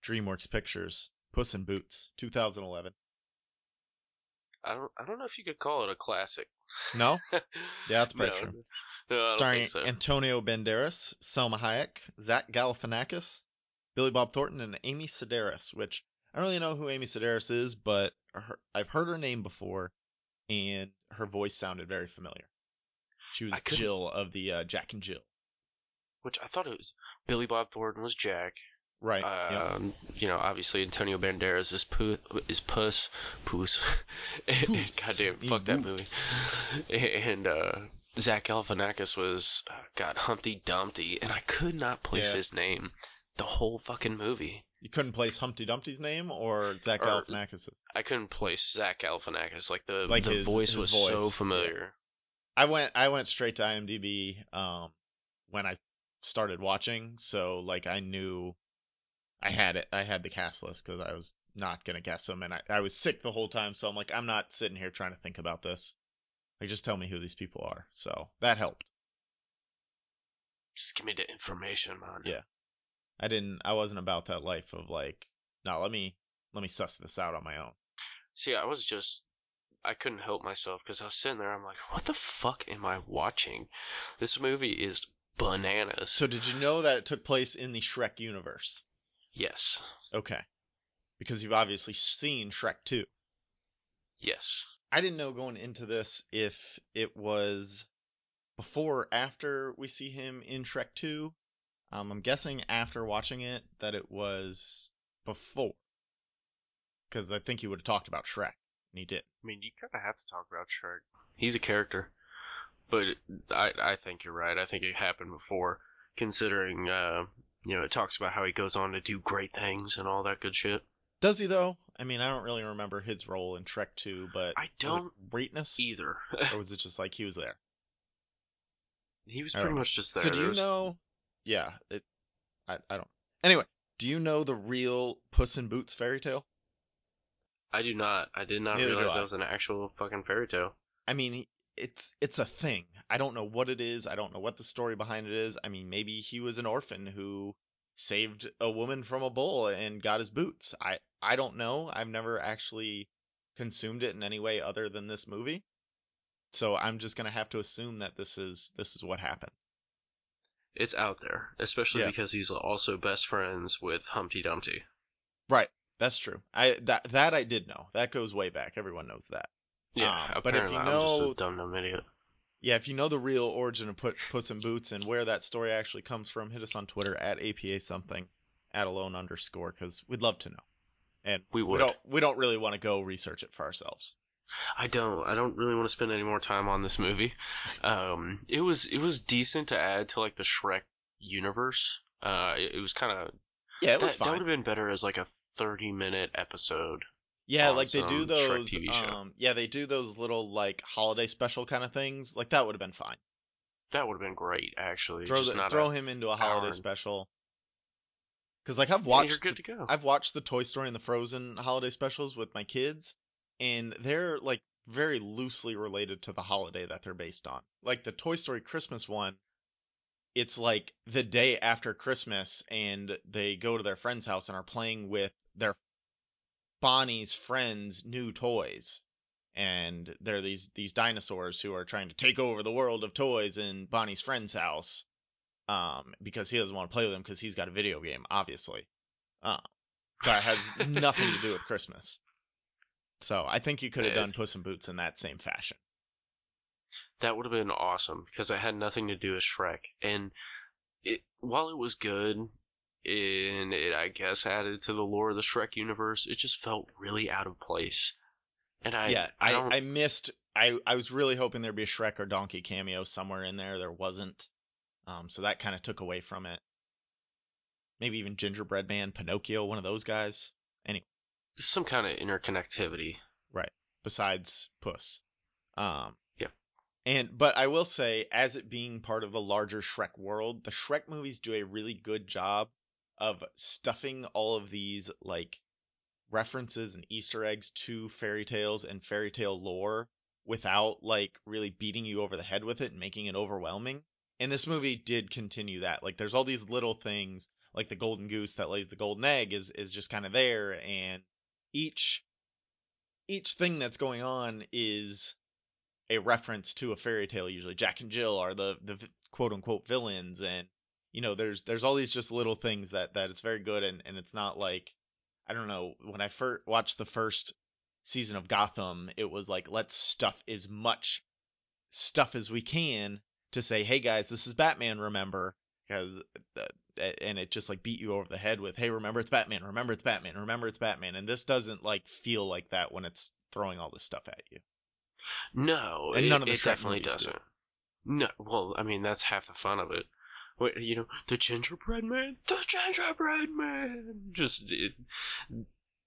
DreamWorks Pictures, Puss in Boots, 2011. I don't. I don't know if you could call it a classic. No? Yeah, that's no, true. no, Starring so. Antonio Banderas, Salma Hayek, Zach Galifianakis, Billy Bob Thornton, and Amy Sedaris, which I don't really know who Amy Sedaris is, but her, I've heard her name before, and her voice sounded very familiar. She was Jill of the uh, Jack and Jill. Which I thought it was Billy Bob Thornton was Jack. Right. Um, you know, obviously Antonio Banderas is Pu- is Puss, Puss. Goddamn, fuck that movie. And uh, Zach Galifianakis was uh, God Humpty Dumpty, and I could not place Yeah. his name the whole fucking movie. You couldn't place Humpty Dumpty's name or Zach Or- Galifianakis. I couldn't place Zach Galifianakis. Like the Like the his- voice his was voice, so familiar. I went I went straight to IMDb um when I started watching, so like I knew I had it. I had the cast list because I was not gonna guess them, and I, I was sick the whole time, so I'm like I'm not sitting here trying to think about this. Like just tell me who these people are. So that helped. Just give me the information, man. Yeah. I didn't. I wasn't about that life of like, no, let me let me suss this out on my own. See, I was just, I couldn't help myself because I was sitting there. I'm like, what the fuck am I watching? This movie is bananas. So did you know that it took place in the Shrek universe? Yes, Okay. Because you've obviously seen Shrek 2. yes. I didn't know going into this if it was before or after we see him in Shrek 2. Um, I'm guessing after watching it that it was before. Because I think he would have talked about Shrek, and he did. I mean, you kind of have to talk about Shrek. He's a character, but I I think you're right. I think it happened before, considering uh, you know it talks about how he goes on to do great things and all that good shit. Does he though? I mean, I don't really remember his role in Shrek 2, but I don't greatness, either. or was it just like he was there? he was pretty much just there. So do you know? Yeah, it. I I don't. Anyway, do you know the real Puss in Boots fairy tale? I do not. I did not Neither realize that was an actual fucking fairy tale. I mean, it's it's a thing. I don't know what it is. I don't know what the story behind it is. I mean, maybe he was an orphan who saved a woman from a bull and got his boots. I I don't know. I've never actually consumed it in any way other than this movie. So I'm just gonna have to assume that this is this is what happened. It's out there, especially Yeah. because he's also best friends with Humpty Dumpty. Right. That's true. I that that I did know. That goes way back. Everyone knows that. Yeah, Um, but if you I'm know- just a dumb idiot. Yeah, if you know the real origin of Put, Puss in Boots and where that story actually comes from, hit us on Twitter at APA something, at alone underscore, because we'd love to know. And We we would. don't we don't really want to go research it for ourselves. I don't. I don't really want to spend any more time on this movie. Um, it was it was decent to add to like the Shrek universe. Uh, it, it was kind of Yeah, it was that, that would have been better as like a thirty minute episode. Yeah, like they do those. Um, yeah, they do those little like holiday special kind of things. Like that would have been fine. That would have been great, actually. Throw the, throw him into a holiday and- special. Because like I've Yeah, watched you're good the- to go. I've watched the Toy Story and the Frozen holiday specials with my kids, and they're like very loosely related to the holiday that they're based on. Like the Toy Story Christmas one, it's like the day after Christmas, and they go to their friend's house and are playing with their Bonnie's friends' new toys. And they're these these dinosaurs who are trying to take over the world of toys in Bonnie's friend's house, um, because he doesn't want to play with them because he's got a video game, obviously. Uh, that has nothing to do with Christmas. So I think you could have done Puss in Boots in that same fashion. That would have been awesome because it had nothing to do with Shrek. And it while it was good and it I guess added to the lore of the Shrek universe, it just felt really out of place. And I yeah, I, I, I missed. I I was really hoping there'd be a Shrek or Donkey cameo somewhere in there. There wasn't. Um, so that kind of took away from it. Maybe even Gingerbread Man, Pinocchio, one of those guys. Any some kind of interconnectivity. Right? Besides Puss. Um, Yeah. And but I will say, as it being part of the larger Shrek world, the Shrek movies do a really good job of stuffing all of these like references and Easter eggs to fairy tales and fairy tale lore without like really beating you over the head with it and making it overwhelming. And this movie did continue that. Like there's all these little things like the golden goose that lays the golden egg is is just kind of there and each each thing that's going on is a reference to a fairy tale usually jack and jill are the the quote unquote villains and you know there's there's all these just little things that that it's very good and and it's not like i don't know when i first watched the first season of gotham it was like let's stuff as much stuff as we can to say hey guys this is batman remember because uh, and it just like beat you over the head with hey remember it's batman remember it's batman remember it's batman and this doesn't like feel like that when it's throwing all this stuff at you No, And it, none of the it definitely doesn't. No, well, I mean that's half the fun of it. Wait, you know, the gingerbread man, the gingerbread man. Just it,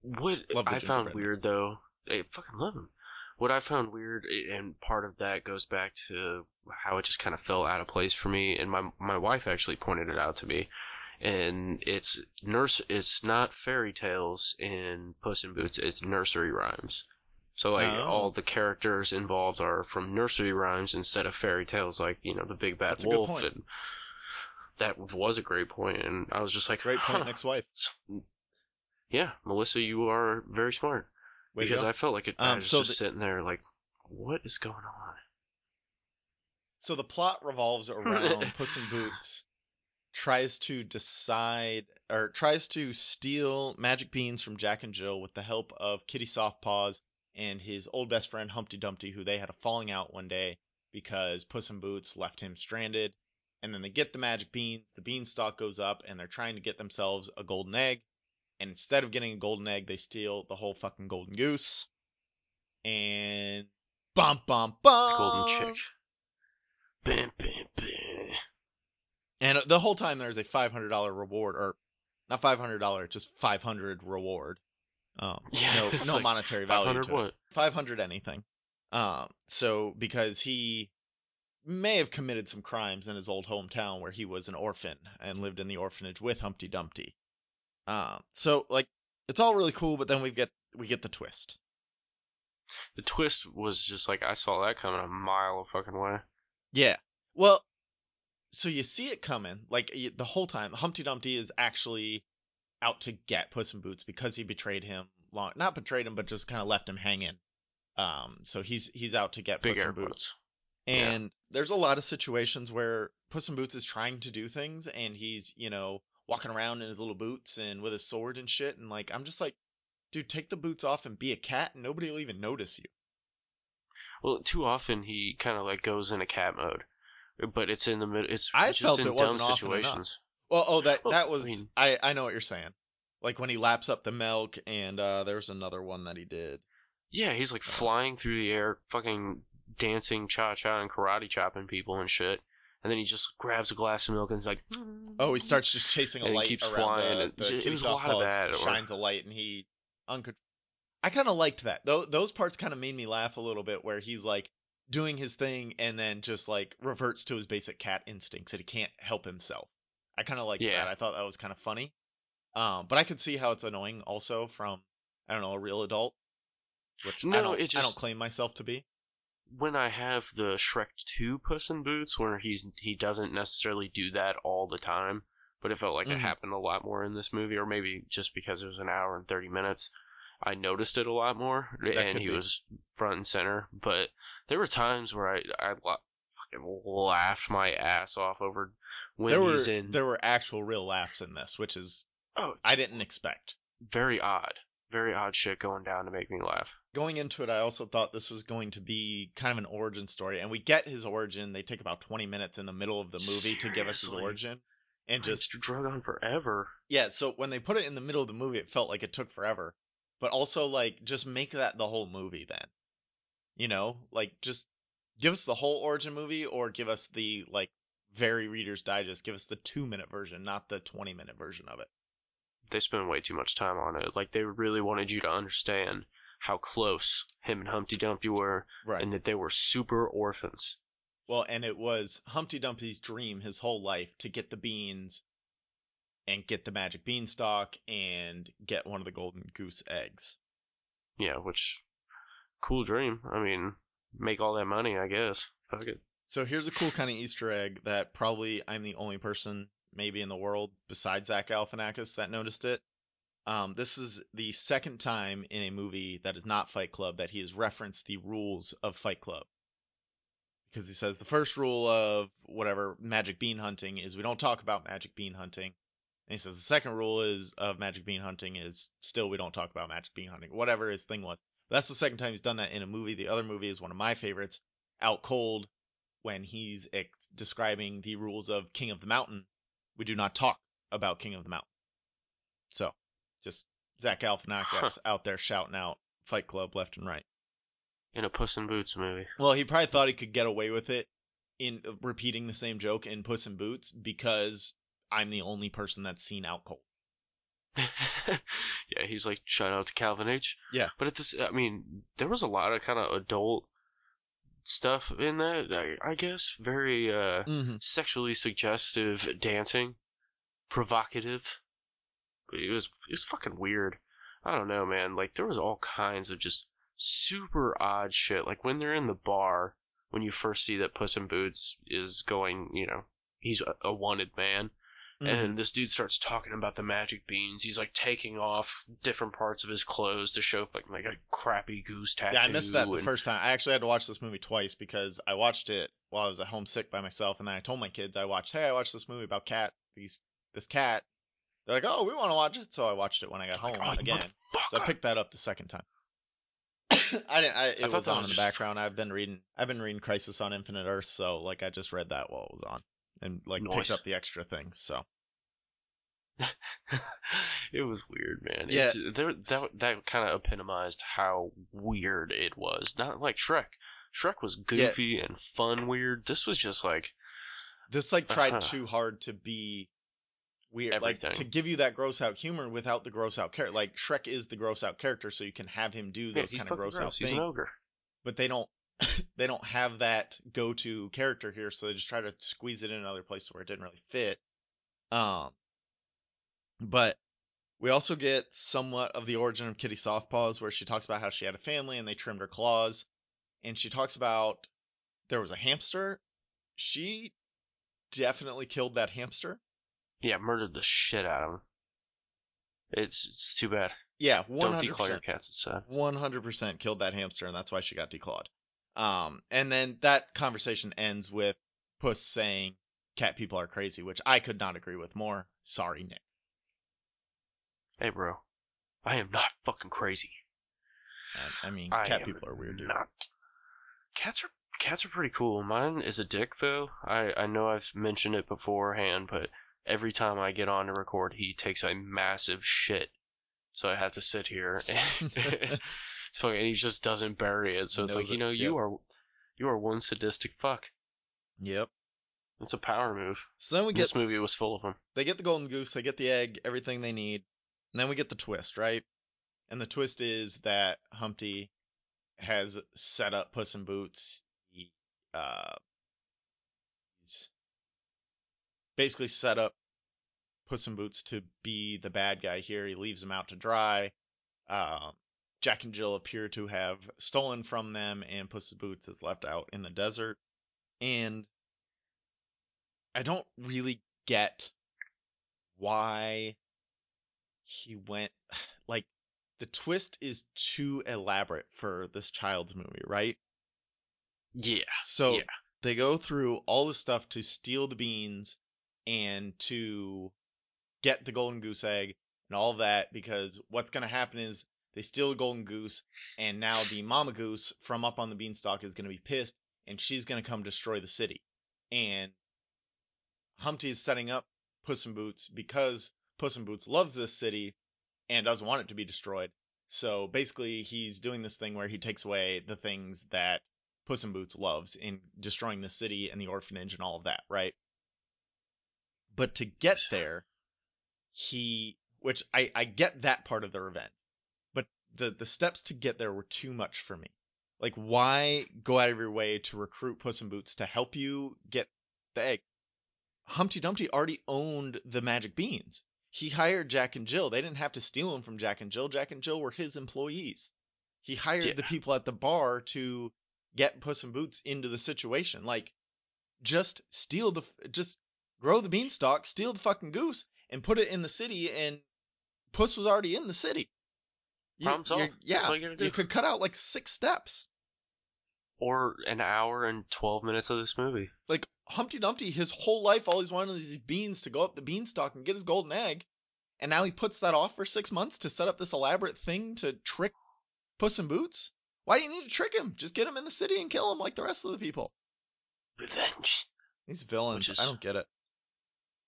what Love I found gingerbread man. weird though, I fucking love him. What I found weird, and part of that goes back to how it just kind of fell out of place for me, and my my wife actually pointed it out to me. And it's nurse. It's not fairy tales in Puss in Boots. It's nursery rhymes. So like Oh. all the characters involved are from nursery rhymes instead of fairy tales, like you know the Big Bad That's good Wolf. point. And that was a great point, and I was just like, Great point, huh. next wife. Yeah, Melissa, you are very smart Way because. I felt like it, I Um, was so just the- sitting there like, what is going on? So the plot revolves around Puss in Boots tries to decide or tries to steal magic beans from Jack and Jill with the help of Kitty Softpaws and his old best friend Humpty Dumpty, who they had a falling out one day because Puss in Boots left him stranded. And then they get the magic beans, the beanstalk goes up, and they're trying to get themselves a golden egg. And instead of getting a golden egg, they steal the whole fucking golden goose. And bum bum bum. Golden chick. Bam, bam, bam. And the whole time there's a five hundred dollar reward, or not five hundred dollar, just five hundred reward. Um, Yeah, no, no like monetary value 500 to what? Five hundred anything. Um, so because he may have committed some crimes in his old hometown where he was an orphan and lived in the orphanage with Humpty Dumpty. Um, so like it's all really cool, but then we get we get the twist. The twist was just like I saw that coming a mile a fucking way. Yeah. Well, so you see it coming, like the whole time. Humpty Dumpty is actually out to get Puss in Boots because he betrayed him. Long, not betrayed him, but just kind of left him hanging. Um, so he's he's out to get Big Puss in Boots. Quotes. Yeah. And there's a lot of situations where Puss in Boots is trying to do things, and he's you know walking around in his little boots and with his sword and shit, and like I'm just like, dude, take the boots off and be a cat, and nobody will even notice you. Well, too often he kind of like goes in a cat mode, but it's in the middle. It's I just felt in it dumb situations. Well, oh, that Well, that I was mean- I I know what you're saying. Like when he laps up the milk, and uh, there was another one that he did. Yeah, he's like flying through the air, fucking dancing cha cha and karate chopping people and shit. And then he just grabs a glass of milk and he's like, Oh, he starts just chasing a And he light keeps around flying, the, and the it was a lot of that, or- shines a light, and he unco- I kind of liked that. Though those parts kind of made me laugh a little bit, where he's like doing his thing and then just like reverts to his basic cat instincts that he can't help himself. I kind of liked Yeah. that. I thought that was kind of funny. Um, but I could see how it's annoying also from I don't know a real adult, which I No, don't it I don't claim myself to be. When I have the Shrek 2 Puss in Boots, where he's he doesn't necessarily do that all the time, but it felt like Mhm. it happened a lot more in this movie, or maybe just because it was an hour and 30 minutes, I noticed it a lot more, That and he be. was front and center. But there were times where I I fucking laughed my ass off over when there were he's in. there were actual real laughs in this, which is oh, I didn't expect. very odd, very odd shit going down to make me laugh. Going into it, I also thought this was going to be kind of an origin story, and we get his origin. They take about 20 minutes in the middle of the movie to give us his origin, and Just just drug on forever. yeah. So when they put it in the middle of the movie, it felt like it took forever. But also like just make that the whole movie then, you know, like just give us the whole origin movie, or give us the like very Reader's Digest. Give us the two minute version, not the 20 minute version of it. they spend way too much time on it. Like they really wanted you to understand how close him and Humpty Dumpty were, Right. and that they were super orphans. Well, and it was Humpty Dumpty's dream his whole life to get the beans and get the magic beanstalk and get one of the golden goose eggs. Yeah, which cool dream. I mean, make all that money, I guess. Fuck it. So here's a cool kind of Easter egg that probably I'm the only person maybe in the world besides Zach Galifianakis that noticed it. Um, this is the second time in a movie that is not Fight Club that he has referenced the rules of Fight Club. Because he says the first rule of whatever magic bean hunting is we don't talk about magic bean hunting. And he says the second rule is of magic bean hunting is still we don't talk about magic bean hunting. Whatever his thing was. That's the second time he's done that in a movie. The other movie is one of my favorites, Out Cold, when he's ex- describing the rules of King of the Mountain. We do not talk about King of the Mountain. So, just Zach Galifianakis out there shouting out Fight Club left and right. In a Puss in Boots movie. Well, he probably thought he could get away with it in repeating the same joke in Puss in Boots because I'm the only person that's seen Out Cold. yeah, he's like shout out to Kalvin H. Yeah. but it's this. I mean, there was a lot of kind of adult stuff in that. I, I guess very uh, Mm-hmm. sexually suggestive dancing, provocative. It was it was fucking weird. I don't know, man. Like there was all kinds of just super odd shit. Like when they're in the bar, when you first see that Puss in Boots is going, you know, he's a, a wanted man, Mm-hmm. and this dude starts talking about the magic beans. He's like taking off different parts of his clothes to show like like a crappy goose tattoo. Yeah, I missed that the first time. I actually had to watch this movie twice because I watched it while I was at home sick by myself, and then I told my kids I watched. Hey, I watched this movie about cat. These this cat. They're like, oh, we want to watch it, so I watched it when I got home "Oh, again. So I picked that up the second time. I didn't. I, it thought was on was in the background. I've been reading. I've been reading Crisis on Infinite Earth, so like I just read that while it was on, and like Nice. picked up the extra things. So it was weird, man. Yeah. It's, there, that that kind of epitomized how weird it was. Not like Shrek. Shrek was goofy and fun weird. This was just like this like tried Uh-huh. too hard to be weird, like to give you that gross out humor without the gross out character. Like Shrek is the gross out character, so you can have him do those he's kind of fucking gross, out He's things. an ogre. but they don't they don't have that go to character here, so they just try to squeeze it in other places where it didn't really fit. Um, but we also get somewhat of the origin of Kitty Softpaws, where she talks about how she had a family and they trimmed her claws, and she talks about there was a hamster. She definitely killed that hamster. Yeah, murdered the shit out of him. It's it's too bad. Yeah, one Don't hundred declaw your percent. cats. It's sad. One hundred percent killed that hamster, and that's why she got declawed. Um, and then that conversation ends with Puss saying, "Cat people are crazy," which I could not agree with more. Sorry, Nick. Hey, bro, I am not fucking crazy. I, I mean, I cat people are weird, dude. Not. Cats are cats are pretty cool. Mine is a dick though. I I know I've mentioned it beforehand, but every time I get on to record, he takes a massive shit. So I have to sit here and it's fucking, and he just doesn't bury it. So it's like you it, know you are you are one sadistic fuck. Yep. It's a power move. So then we get This movie was full of them. they get the golden goose, they get the egg, everything they need, and then we get the twist, right? And the twist is that Humpty has set up Puss in Boots. He, uh, he's basically set up Puss in Boots to be the bad guy here. He leaves him out to dry. Um, Jack and Jill appear to have stolen from them, and Puss in Boots is left out in the desert. And I don't really get why he went like the twist is too elaborate for this child's movie, right? Yeah. So Yeah. they go through all the stuff to steal the beans and to get the golden goose egg and all that because what's going to happen is they steal the golden goose and now the mama goose from up on the beanstalk is going to be pissed and she's going to come destroy the city. And Humpty is setting up Puss in Boots because Puss in Boots loves this city and doesn't want it to be destroyed. So basically, he's doing this thing where he takes away the things that Puss in Boots loves in destroying the city and the orphanage and all of that, right? But to get there, he, which I, I get that part of the revenge, but the, the steps to get there were too much for me. Like, why go out of your way to recruit Puss in Boots to help you get the egg? Humpty Dumpty already owned the magic beans. He hired Jack and Jill. They didn't have to steal them from Jack and Jill. Jack and Jill were his employees. He hired Yeah. the people at the bar to get Puss in Boots into the situation. Like, just steal the, just grow the beanstalk, steal the fucking goose, and put it in the city. And Puss was already in the city. You- Problem solved. Yeah, you could cut out like six steps. Or an hour and twelve minutes of this movie. Like Humpty Dumpty, his whole life, all he's wanted is these beans to go up the beanstalk and get his golden egg, and now he puts that off for six months to set up this elaborate thing to trick Puss in Boots. Why do you need to trick him? Just get him in the city and kill him like the rest of the people. Revenge. These villains, is- I don't get it.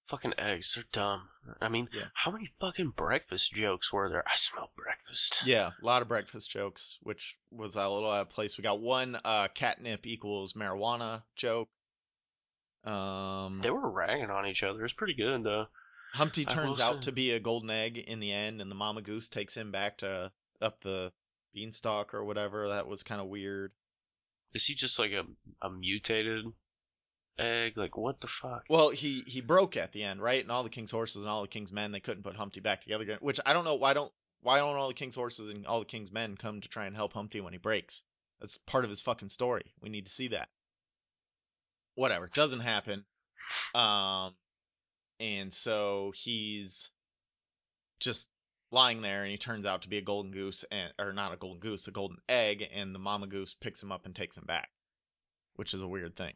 Fucking eggs, they're dumb. I mean, Yeah. how many fucking breakfast jokes were there? I smell breakfast. Yeah, a lot of breakfast jokes, which was a little out of place. We got one uh, catnip equals marijuana joke. Um, They were ragging on each other. It's pretty good though. Humpty turns out to be a golden egg in the end, and the mama goose takes him back to up the beanstalk or whatever. That was kind of weird. Is he just like a a mutated egg? Like what the fuck? Well, he he broke at the end, right? And all the king's horses and all the king's men they couldn't put Humpty back together again. Which I don't know why don't why don't all the king's horses and all the king's men come to try and help Humpty when he breaks? That's part of his fucking story. We need to see that. Whatever, doesn't happen. Um, and so he's just lying there, and he turns out to be a golden goose, and or not a golden goose, a golden egg, and the mama goose picks him up and takes him back, which is a weird thing.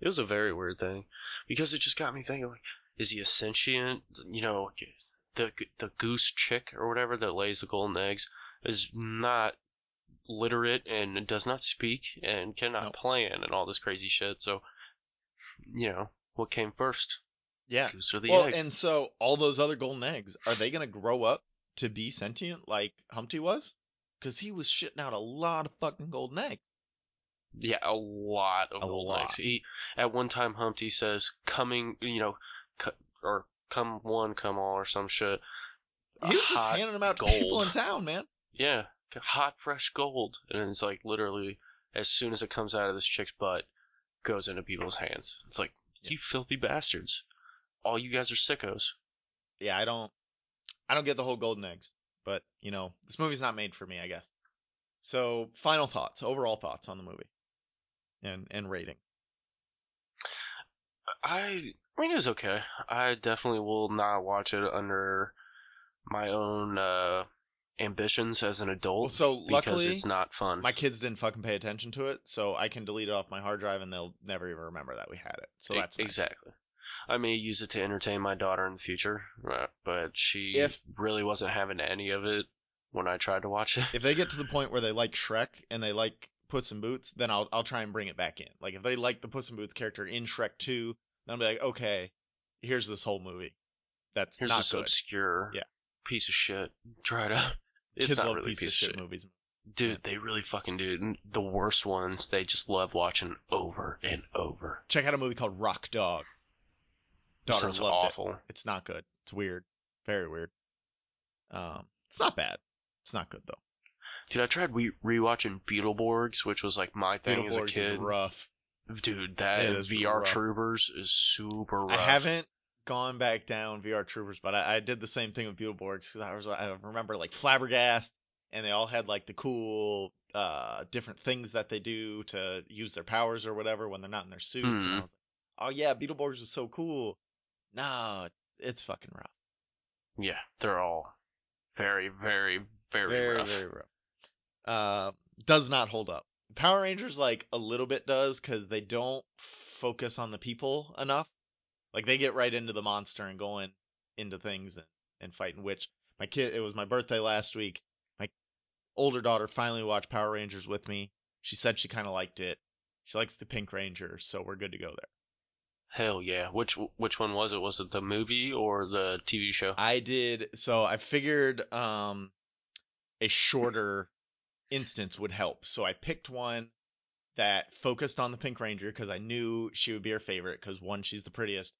It was a very weird thing because it just got me thinking like, is he a sentient? You know, the the goose chick or whatever that lays the golden eggs is not literate and does not speak and cannot Nope. plan and all this crazy shit. So, you know, what came first? Yeah. Goose or the well, egg? and so all those other golden eggs, are they gonna grow up to be sentient like Humpty was? Because he was shitting out a lot of fucking golden eggs. Yeah, a lot of A lot. eggs. He at one time Humpty says coming, you know, cu- or come one, come all, or some shit. He was just handing them out to people in town, man. Yeah, hot fresh gold, and it's like literally as soon as it comes out of this chick's butt, goes into people's hands. It's like Yeah. you filthy bastards! All you guys are sickos. Yeah, I don't, I don't get the whole golden eggs, but you know, this movie's not made for me, I guess. So, final thoughts, overall thoughts on the movie, and and rating. I, I mean, it was okay. I definitely will not watch it under my own uh, ambitions as an adult. Well, so because luckily, it's not fun. my kids didn't fucking pay attention to it, so I can delete it off my hard drive, and they'll never even remember that we had it. So that's nice. exactly. I may use it to entertain my daughter in the future, uh, but she If- really wasn't having any of it when I tried to watch it. if they get to the point where they like Shrek and they like Puss in Boots, then I'll I'll try and bring it back in. Like if they like the Puss in Boots character in Shrek 2, then I'll be like, okay, here's this whole movie. That's Here's not this good. obscure Yeah. piece of shit. Try to. It's Kids not love really piece a of piece shit movies. Dude, they really fucking do. The worst ones, they just love watching over and over. Check out a movie called Rock Dog. Daughter Sounds loved awful. it. It's not good. It's weird. Very weird. Um, it's not bad. It's not good though. Dude, I tried re- rewatching Beetleborgs, which was like my thing as a Beetleborgs kid. is rough. Dude, that It and is VR rough. Troopers is super rough. I haven't gone back down VR Troopers, but I, I did the same thing with Beetleborgs because I was I remember like Flabbergast, and they all had like the cool uh different things that they do to use their powers or whatever when they're not in their suits. And I Mhm. was like, oh yeah, Beetleborgs was so cool. No, it's fucking rough. Yeah, they're all very, very, very, very rough. very rough. Uh, does not hold up. Power Rangers like a little bit does because they don't focus on the people enough. Like they get right into the monster and going into things and, and fighting. Which my kid, it was my birthday last week. My older daughter finally watched Power Rangers with me. She said she kind of liked it. She likes the Pink Ranger, so we're good to go there. Hell yeah. Which which one was it? Was it the movie or the TV show? I did so I figured um a shorter instance would help. So I picked one that focused on the Pink Ranger because I knew she would be her favorite because one, she's the prettiest,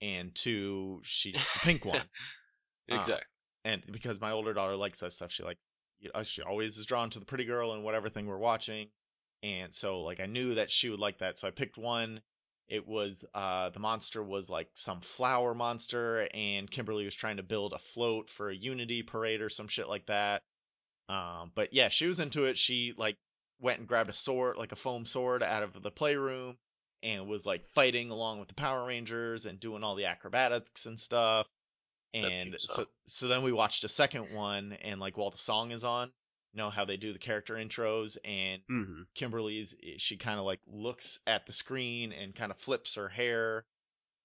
and two, she's the pink one. exactly. And because my older daughter likes that stuff, she like you know, she always is drawn to the pretty girl and whatever thing we're watching. And so like I knew that she would like that. So I picked one. It was uh the monster was like some flower monster and Kimberly was trying to build a float for a unity parade or some shit like that. Um but yeah, she was into it. She like went and grabbed a sword, like a foam sword out of the playroom and was like fighting along with the Power Rangers and doing all the acrobatics and stuff. And so so then we watched a second one and like while the song is on, you know how they do the character intros and hmm Kimberly's eh, she kind of like looks at the screen and kind of flips her hair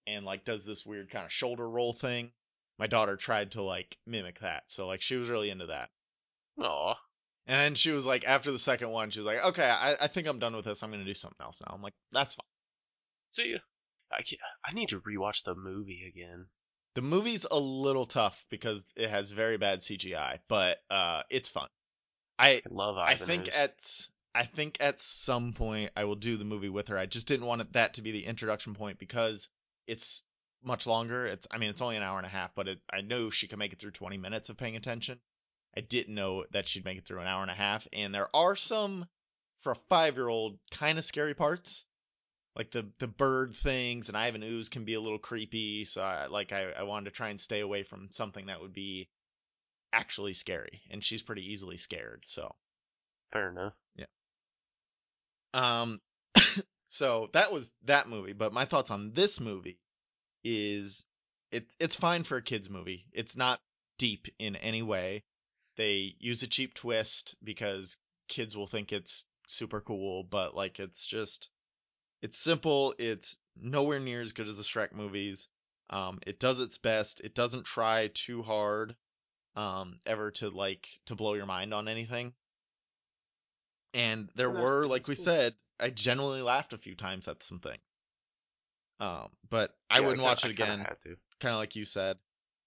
and like does this weird kind of shoulder roll thing. My daughter tried to like mimic that. So like she was really into that. Aw. And then she was like after the second one, she was like, "Okay, I, I think I'm done with this. I'm going to do something else now." I'm like, "That's fine." See ya. I can't, I need to rewatch the movie again. The movie's a little tough because it has very bad CGI, but uh it's fun. I I love I think at I think at some point I will do the movie with her. I just didn't want it, that to be the introduction point because it's much longer. It's I mean it's only an hour and a half, but it, I know she can make it through 20 minutes of paying attention. I didn't know that she'd make it through an hour and a half, and there are some for a five year old kind of scary parts. Like the the bird things and Ivan Ooze can be a little creepy, so I like I, I wanted to try and stay away from something that would be actually scary. And she's pretty easily scared, so Fair enough. Yeah. Um so that was that movie, but my thoughts on this movie is it it's fine for a kids movie. It's not deep in any way. They use a cheap twist because kids will think it's super cool, but like it's just it's simple, it's nowhere near as good as the Shrek movies. Um it does its best. It doesn't try too hard um ever to like to blow your mind on anything. And there were like we cool. said, I genuinely laughed a few times at some things. Um but I Yeah, wouldn't kinda- watch it again kind of like you said.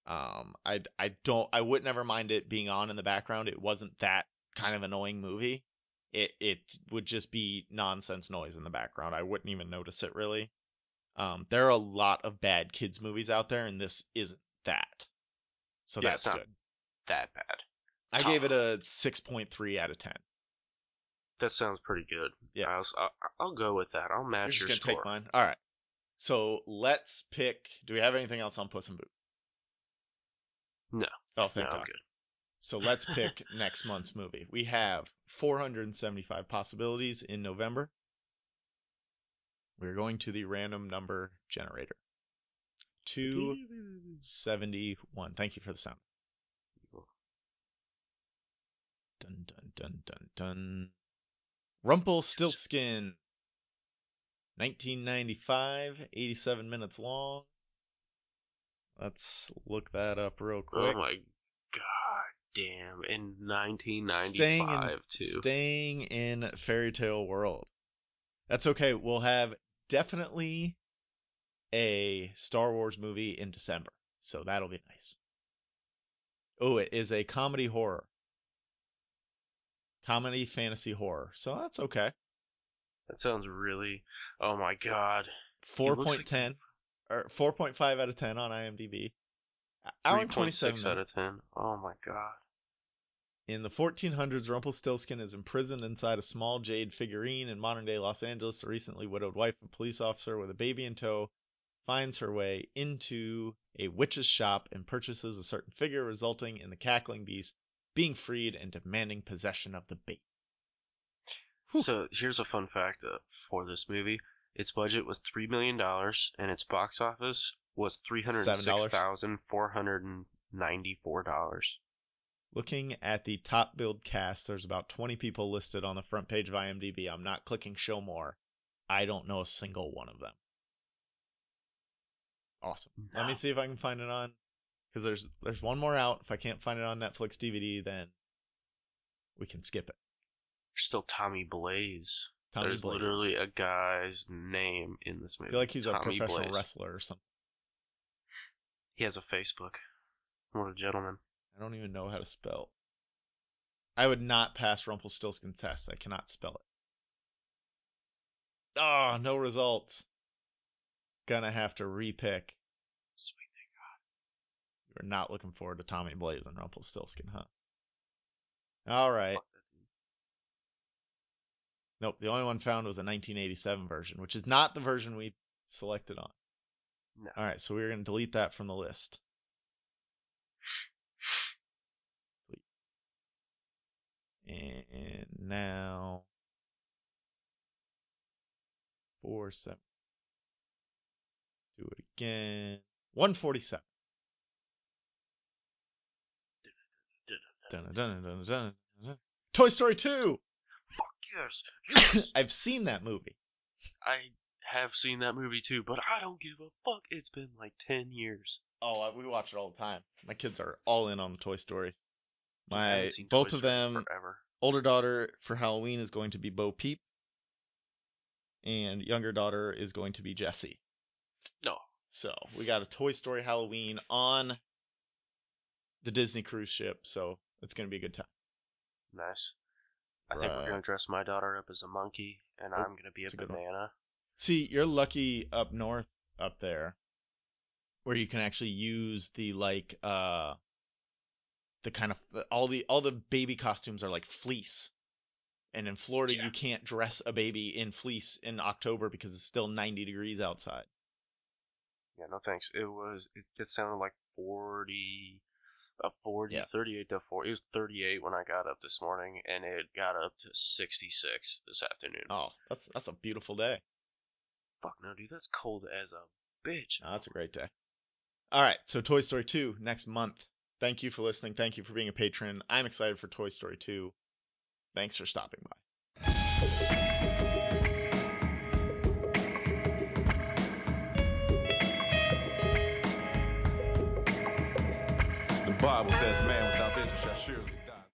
Um, I I don't I would never mind it being on in the background. It wasn't that kind of annoying movie. It it would just be nonsense noise in the background. I wouldn't even notice it really. Um, there are a lot of bad kids movies out there, and this isn't that. So Yeah, that's it's not good. That bad. I gave it a six point three out of ten. That sounds pretty good. Yeah. I'll, I'll, I'll go with that. I'll match You're just your gonna score. take mine. All right. So let's pick. Do we have anything else on Puss in Boots? No. Oh, No, thank I'm God. So let's pick next month's movie. We have 475 possibilities in November. We're going to the random number generator. 271. Thank you for the sound. Dun dun dun dun dun. Rumpelstiltskin. 1995, 87 minutes long. Let's look that up real oh quick. Oh my god damn. In 1995 staying in, too. Staying in fairy tale world. That's okay. We'll have definitely a Star Wars movie in December, so that'll be nice. Oh, it is a comedy horror. Comedy fantasy horror. So that's okay. that sounds really. Oh my god. Four looks point ten or four point five out of ten on IMDb. Hour and out of 10. Oh my god. In the 1400s, Rumpelstiltskin is imprisoned inside a small jade figurine in modern day Los Angeles. The recently widowed wife of a police officer with a baby in tow finds her way into a witch's shop and purchases a certain figure, resulting in the cackling beast being freed and demanding possession of the baby. So here's a fun fact uh, for this movie. Its budget was three million dollars, and its box office was three hundred six thousand four hundred and ninety-four dollars. Looking at the top build cast, there's about 20 people listed on the front page of IMDb. I'm not clicking show more. I don't know a single one of them. Awesome. Let me see if I can find it on because there's there's one more out. If I can't find it on Netflix DVD, then we can skip it. There's still Tommy Blaze. Tommy There's Blaze. literally a guy's name in this I movie. feel like he's a professional Blaze. wrestler or something. He has a Facebook. What a gentleman. I don't even know how to spell. I would not pass Rumpelstiltskin's test. I cannot spell it. Ah, no results. Gonna have to repick. Sweet God. You're not looking forward to Tommy Blaze and Rumpelstiltskin, huh? All right. Fuck that dude. Nope. The only one found was a 1987 version, which is not the version we selected on. No. All right, so we're gonna delete that from the list. And now four seven. Do it again. 147. Dun, dun, dun, dun, dun, dun. Toy Story 2. Yes. I've seen that movie. I have seen that movie too, but I don't give a fuck. It's been like 10 years. Oh, we watch it all the time. My kids are all in on the Toy Story. My both of them Forever. older daughter for Halloween is going to be Bo Peep, and younger daughter is going to be Jessie. No. So we got a Toy Story Halloween on the Disney cruise ship, so it's gonna be a good time. Nice. I think we're gonna dress my daughter up as a monkey, and Oh, I'm gonna be a that's a banana. See, you're lucky up north up there where you can actually use the like uh the kind of all the all the baby costumes are like fleece. And in Florida Yeah. you can't dress a baby in fleece in October because it's still 90 degrees outside. Yeah, no thanks. It was. It, it sounded like 40, uh, 40, Yeah. 38 to 40. It was 38 when I got up this morning, and it got up to 66 this afternoon. Oh, that's that's a beautiful day. Fuck no, dude. That's cold as a bitch. That's a great day. All right, so Toy Story 2 next month. Thank you for listening. Thank you for being a patron. I'm excited for Toy Story 2. Thanks for stopping by.